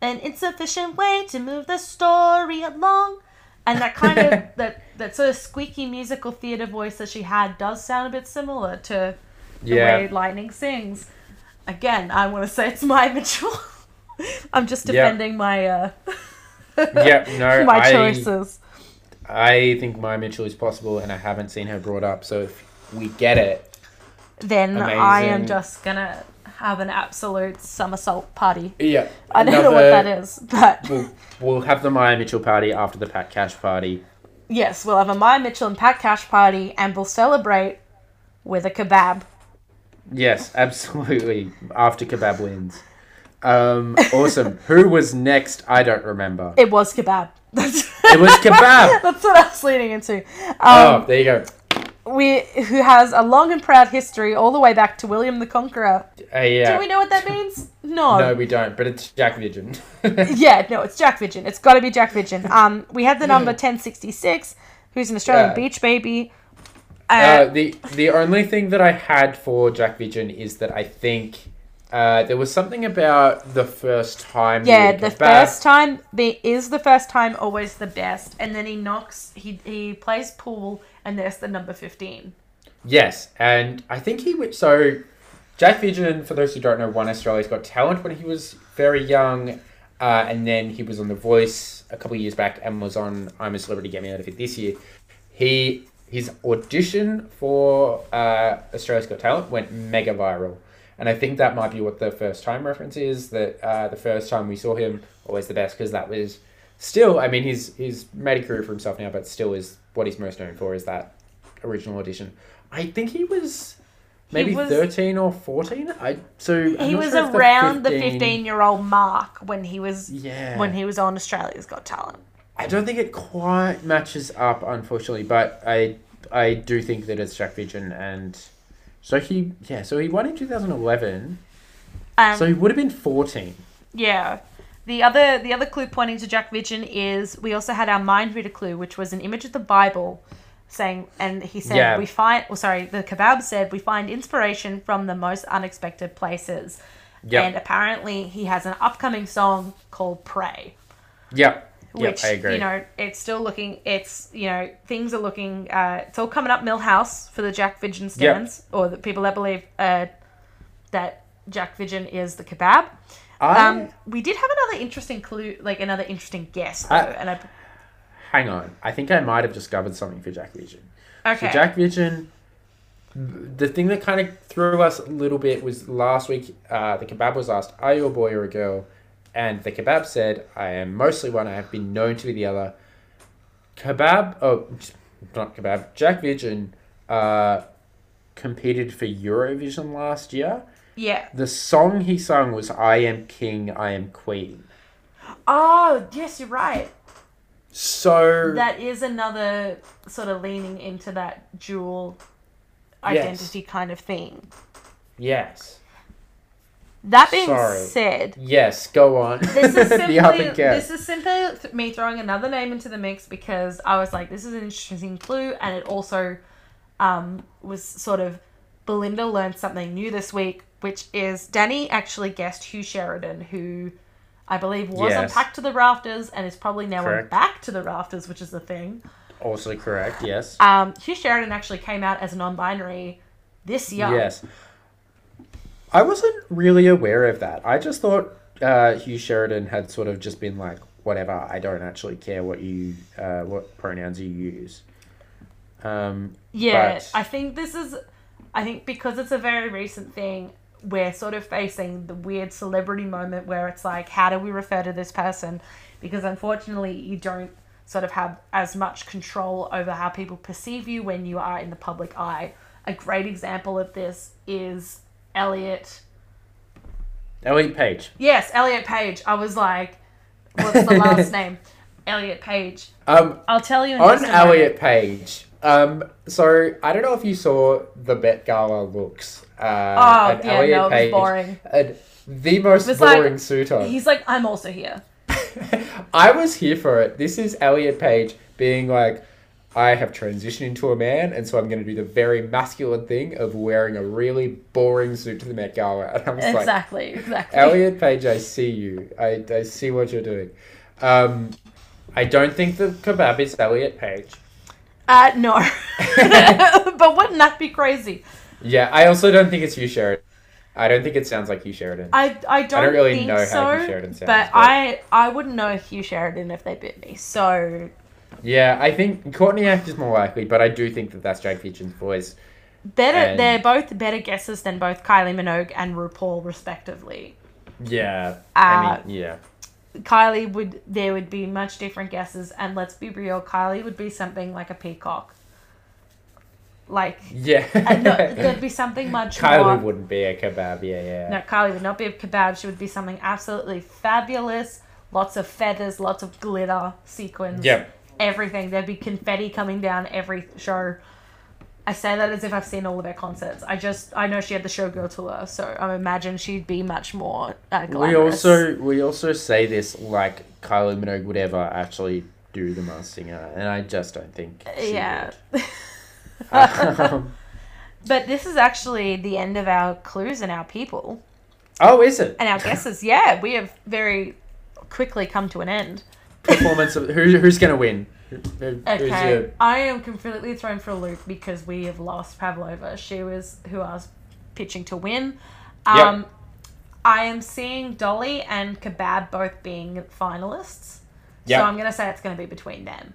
an insufficient way to move the story along. And that kind of *laughs* that that sort of squeaky musical theater voice that she had does sound a bit similar to the Yeah. way Lightning sings. Again, I want to say it's *laughs* Maia Mitchell. I'm just defending my uh, Yep, no, *laughs* my I- choices. I think Maia Mitchell is possible, and I haven't seen her brought up. So if we get it, Then I am just gonna have an absolute somersault party. yeah, I don't know what that is, but *laughs* We'll, we'll have the Maia Mitchell party after the Pat Cash party. yes, we'll have a Maia Mitchell and Pat Cash party, and we'll celebrate with a kebab. Yes, *laughs* absolutely. After kebab wins. Um, awesome. Who was next? I don't remember. It was kebab. *laughs* It was kebab. that's what I was leading into. Oh, Um, there you go. We who has a long and proud history all the way back to William the Conqueror. Uh, yeah. Do we know what that means? No. No, we don't. But it's Jack Vision. *laughs* yeah, no, it's Jack Vidgen. It's got to be Jack Vidgen. Um, we had the number ten sixty six, who's an Australian Yeah. beach baby. Uh, Uh, the the only thing that I had for Jack Vision is that I think uh, there was something about the first time. yeah, the back. first time be, is the first time always the best, and then he knocks. He he plays pool, and there's the number fifteen. Yes, and I think he would. So, Jack Vision, for those who don't know, won Australia's Got Talent when he was very young, uh, and then he was on The Voice a couple of years back and was on I'm a Celebrity, Get Me Out of It this year. He his audition for uh, Australia's Got Talent went mega viral, and I think that might be what the first time reference is. That uh, the first time we saw him, always the best because that was still. I mean, he's he's made a career for himself now, but still is what he's most known for is that original audition. I think he was maybe was- 13 or 14. I so I'm he was sure around the fifteen year old mark when he was Yeah. when he was on Australia's Got Talent. I don't think it quite matches up unfortunately, but I I do think that it's Jack Vision and so he yeah, so he won in 2011. Um, so he would have been 14. Yeah. The other the other clue pointing to Jack Vision is we also had our mind reader clue, which was an image of the Bible saying and he said Yeah. we find well sorry, the kebab said we find inspiration from the most unexpected places. Yep. And apparently he has an upcoming song called Pray. Yep. Yep, Which I agree. you know, it's still looking it's you know, things are looking uh it's all coming up Milhouse for the Jack Vision stands or the people that believe uh that Jack Vision is the kebab. I, Um, we did have another interesting clue, like another interesting guess, though, I- and I hang on. I think I might have discovered something for Jack Vision. okay. So Jack Vision, the thing that kind of threw us a little bit was last week. Uh, the kebab was asked, "Are you a boy or a girl?" And the kebab said, "I am mostly one. I have been known to be the other." Kebab, oh, not kebab. Jack Vision, uh, competed for Eurovision last year. Yeah. The song he sung was "I am King, I am Queen." Oh, yes, you're right. So That is another sort of leaning into that dual identity kind of thing. yes, That being Sorry. said, yes, go on. this is *laughs* simply this is simply me throwing another name into the mix because I was like, this is an interesting clue, and it also um, was sort of Belinda learned something new this week, which is Dannii actually guessed Hugh Sheridan, who I believe was Yes. Packed to the Rafters and is probably now Correct. Back to the Rafters, which is the thing. Also correct. Yes. Um, Hugh Sheridan actually came out as non-binary this year. Yes. I wasn't really aware of that. I just thought uh, Hugh Sheridan had sort of just been like, whatever. I don't actually care what you, uh, what pronouns you use. Um, Yeah, but- I think this is. I think because it's a very recent thing, we're sort of facing the weird celebrity moment where it's like, how do we refer to this person? Because unfortunately, you don't sort of have as much control over how people perceive you when you are in the public eye. A great example of this is Elliot. Elliot Page. Yes, Elliot Page. I was like, what's the last *laughs* name? Elliot Page. Um, I'll tell you in on. Elliot Page. Um, so I don't know if you saw the Met Gala looks. Uh, Oh, and yeah, Elliot no, it was Page boring. had the most boring suit on. He's like, I'm also here. *laughs* I was here for it. This is Elliot Page being like, I have transitioned into a man, and so I'm going to do the very masculine thing of wearing a really boring suit to the Met Gala. *laughs* And I was like, Exactly, exactly. Elliot Page, I see you. I, I see what you're doing. Um, I don't think the kebab is Elliot Page. Uh, no. *laughs* but wouldn't that be crazy? Yeah, I also don't think it's Hugh Sheridan. I don't think it sounds like Hugh Sheridan. I, I don't, I don't really know how so, Hugh Sheridan sounds, but, but- I I wouldn't know Hugh Sheridan if they bit me. So yeah, I think Courtney Act is more likely, but I do think that that's Jack Vidgen's voice. better, And- they're both better guesses than both Kylie Minogue and RuPaul, respectively. Yeah, Uh, I mean, yeah. Kylie would there would be much different guesses, and let's be real, Kylie would be something like a peacock. Like Yeah. uh, no, there'd *laughs* be something much Kylie more. wouldn't be a kebab, yeah, yeah. No, Kylie would not be a kebab. She would be something absolutely fabulous. Lots of feathers, lots of glitter, sequins. Yep. Everything. There'd be confetti coming down every show. I say that as if I've seen all of her concerts. I just I know she had the showgirl tour, so I imagine she'd be much more uh, We also we also say this like Kylie Minogue would ever actually do the Masked Singer, and I just don't think. Yeah. *laughs* *laughs* Um, but this is actually the end of our clues and our people oh, is it and our guesses. Yeah, we have very quickly come to an end. performance of who, who's gonna win? Okay, your- I am completely thrown for a loop because we have lost Pavlova. She was who I was pitching to win. Yep. Um, I am seeing Dolly and Kebab both being finalists. Yep. So I'm gonna say it's gonna be between them.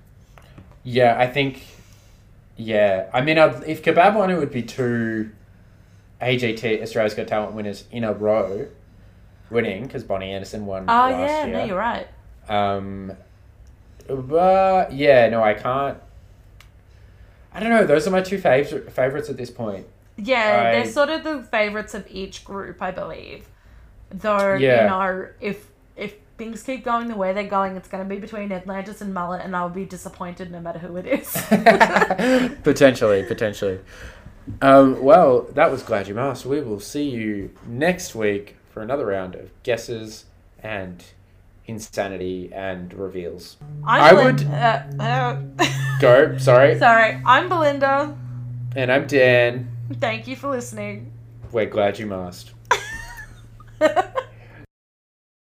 Yeah, I think. Yeah, I mean, I'd, if Kebab won, it would be two AGT Australia's Got Talent winners in a row, winning because Bonnie Anderson won Oh yeah, year. no, you're right. Um, but yeah, no, I can't. I don't know. Those are my two favorite favorites at this point. Yeah, I- they're sort of the favorites of each group, I believe. Though Yeah. you know, if if things keep going the way they're going, it's going to be between Atlantis and Mullet, and I'll be disappointed no matter who it is. *laughs* potentially, potentially. Um, well, that was Glad You Asked. We will see you next week for another round of guesses and insanity and reveals. I'm I Belin- would- Uh, uh, Go. Sorry. *laughs* sorry, I'm Belinda. And I'm Dan. Thank you for listening. We're glad you masked. *laughs*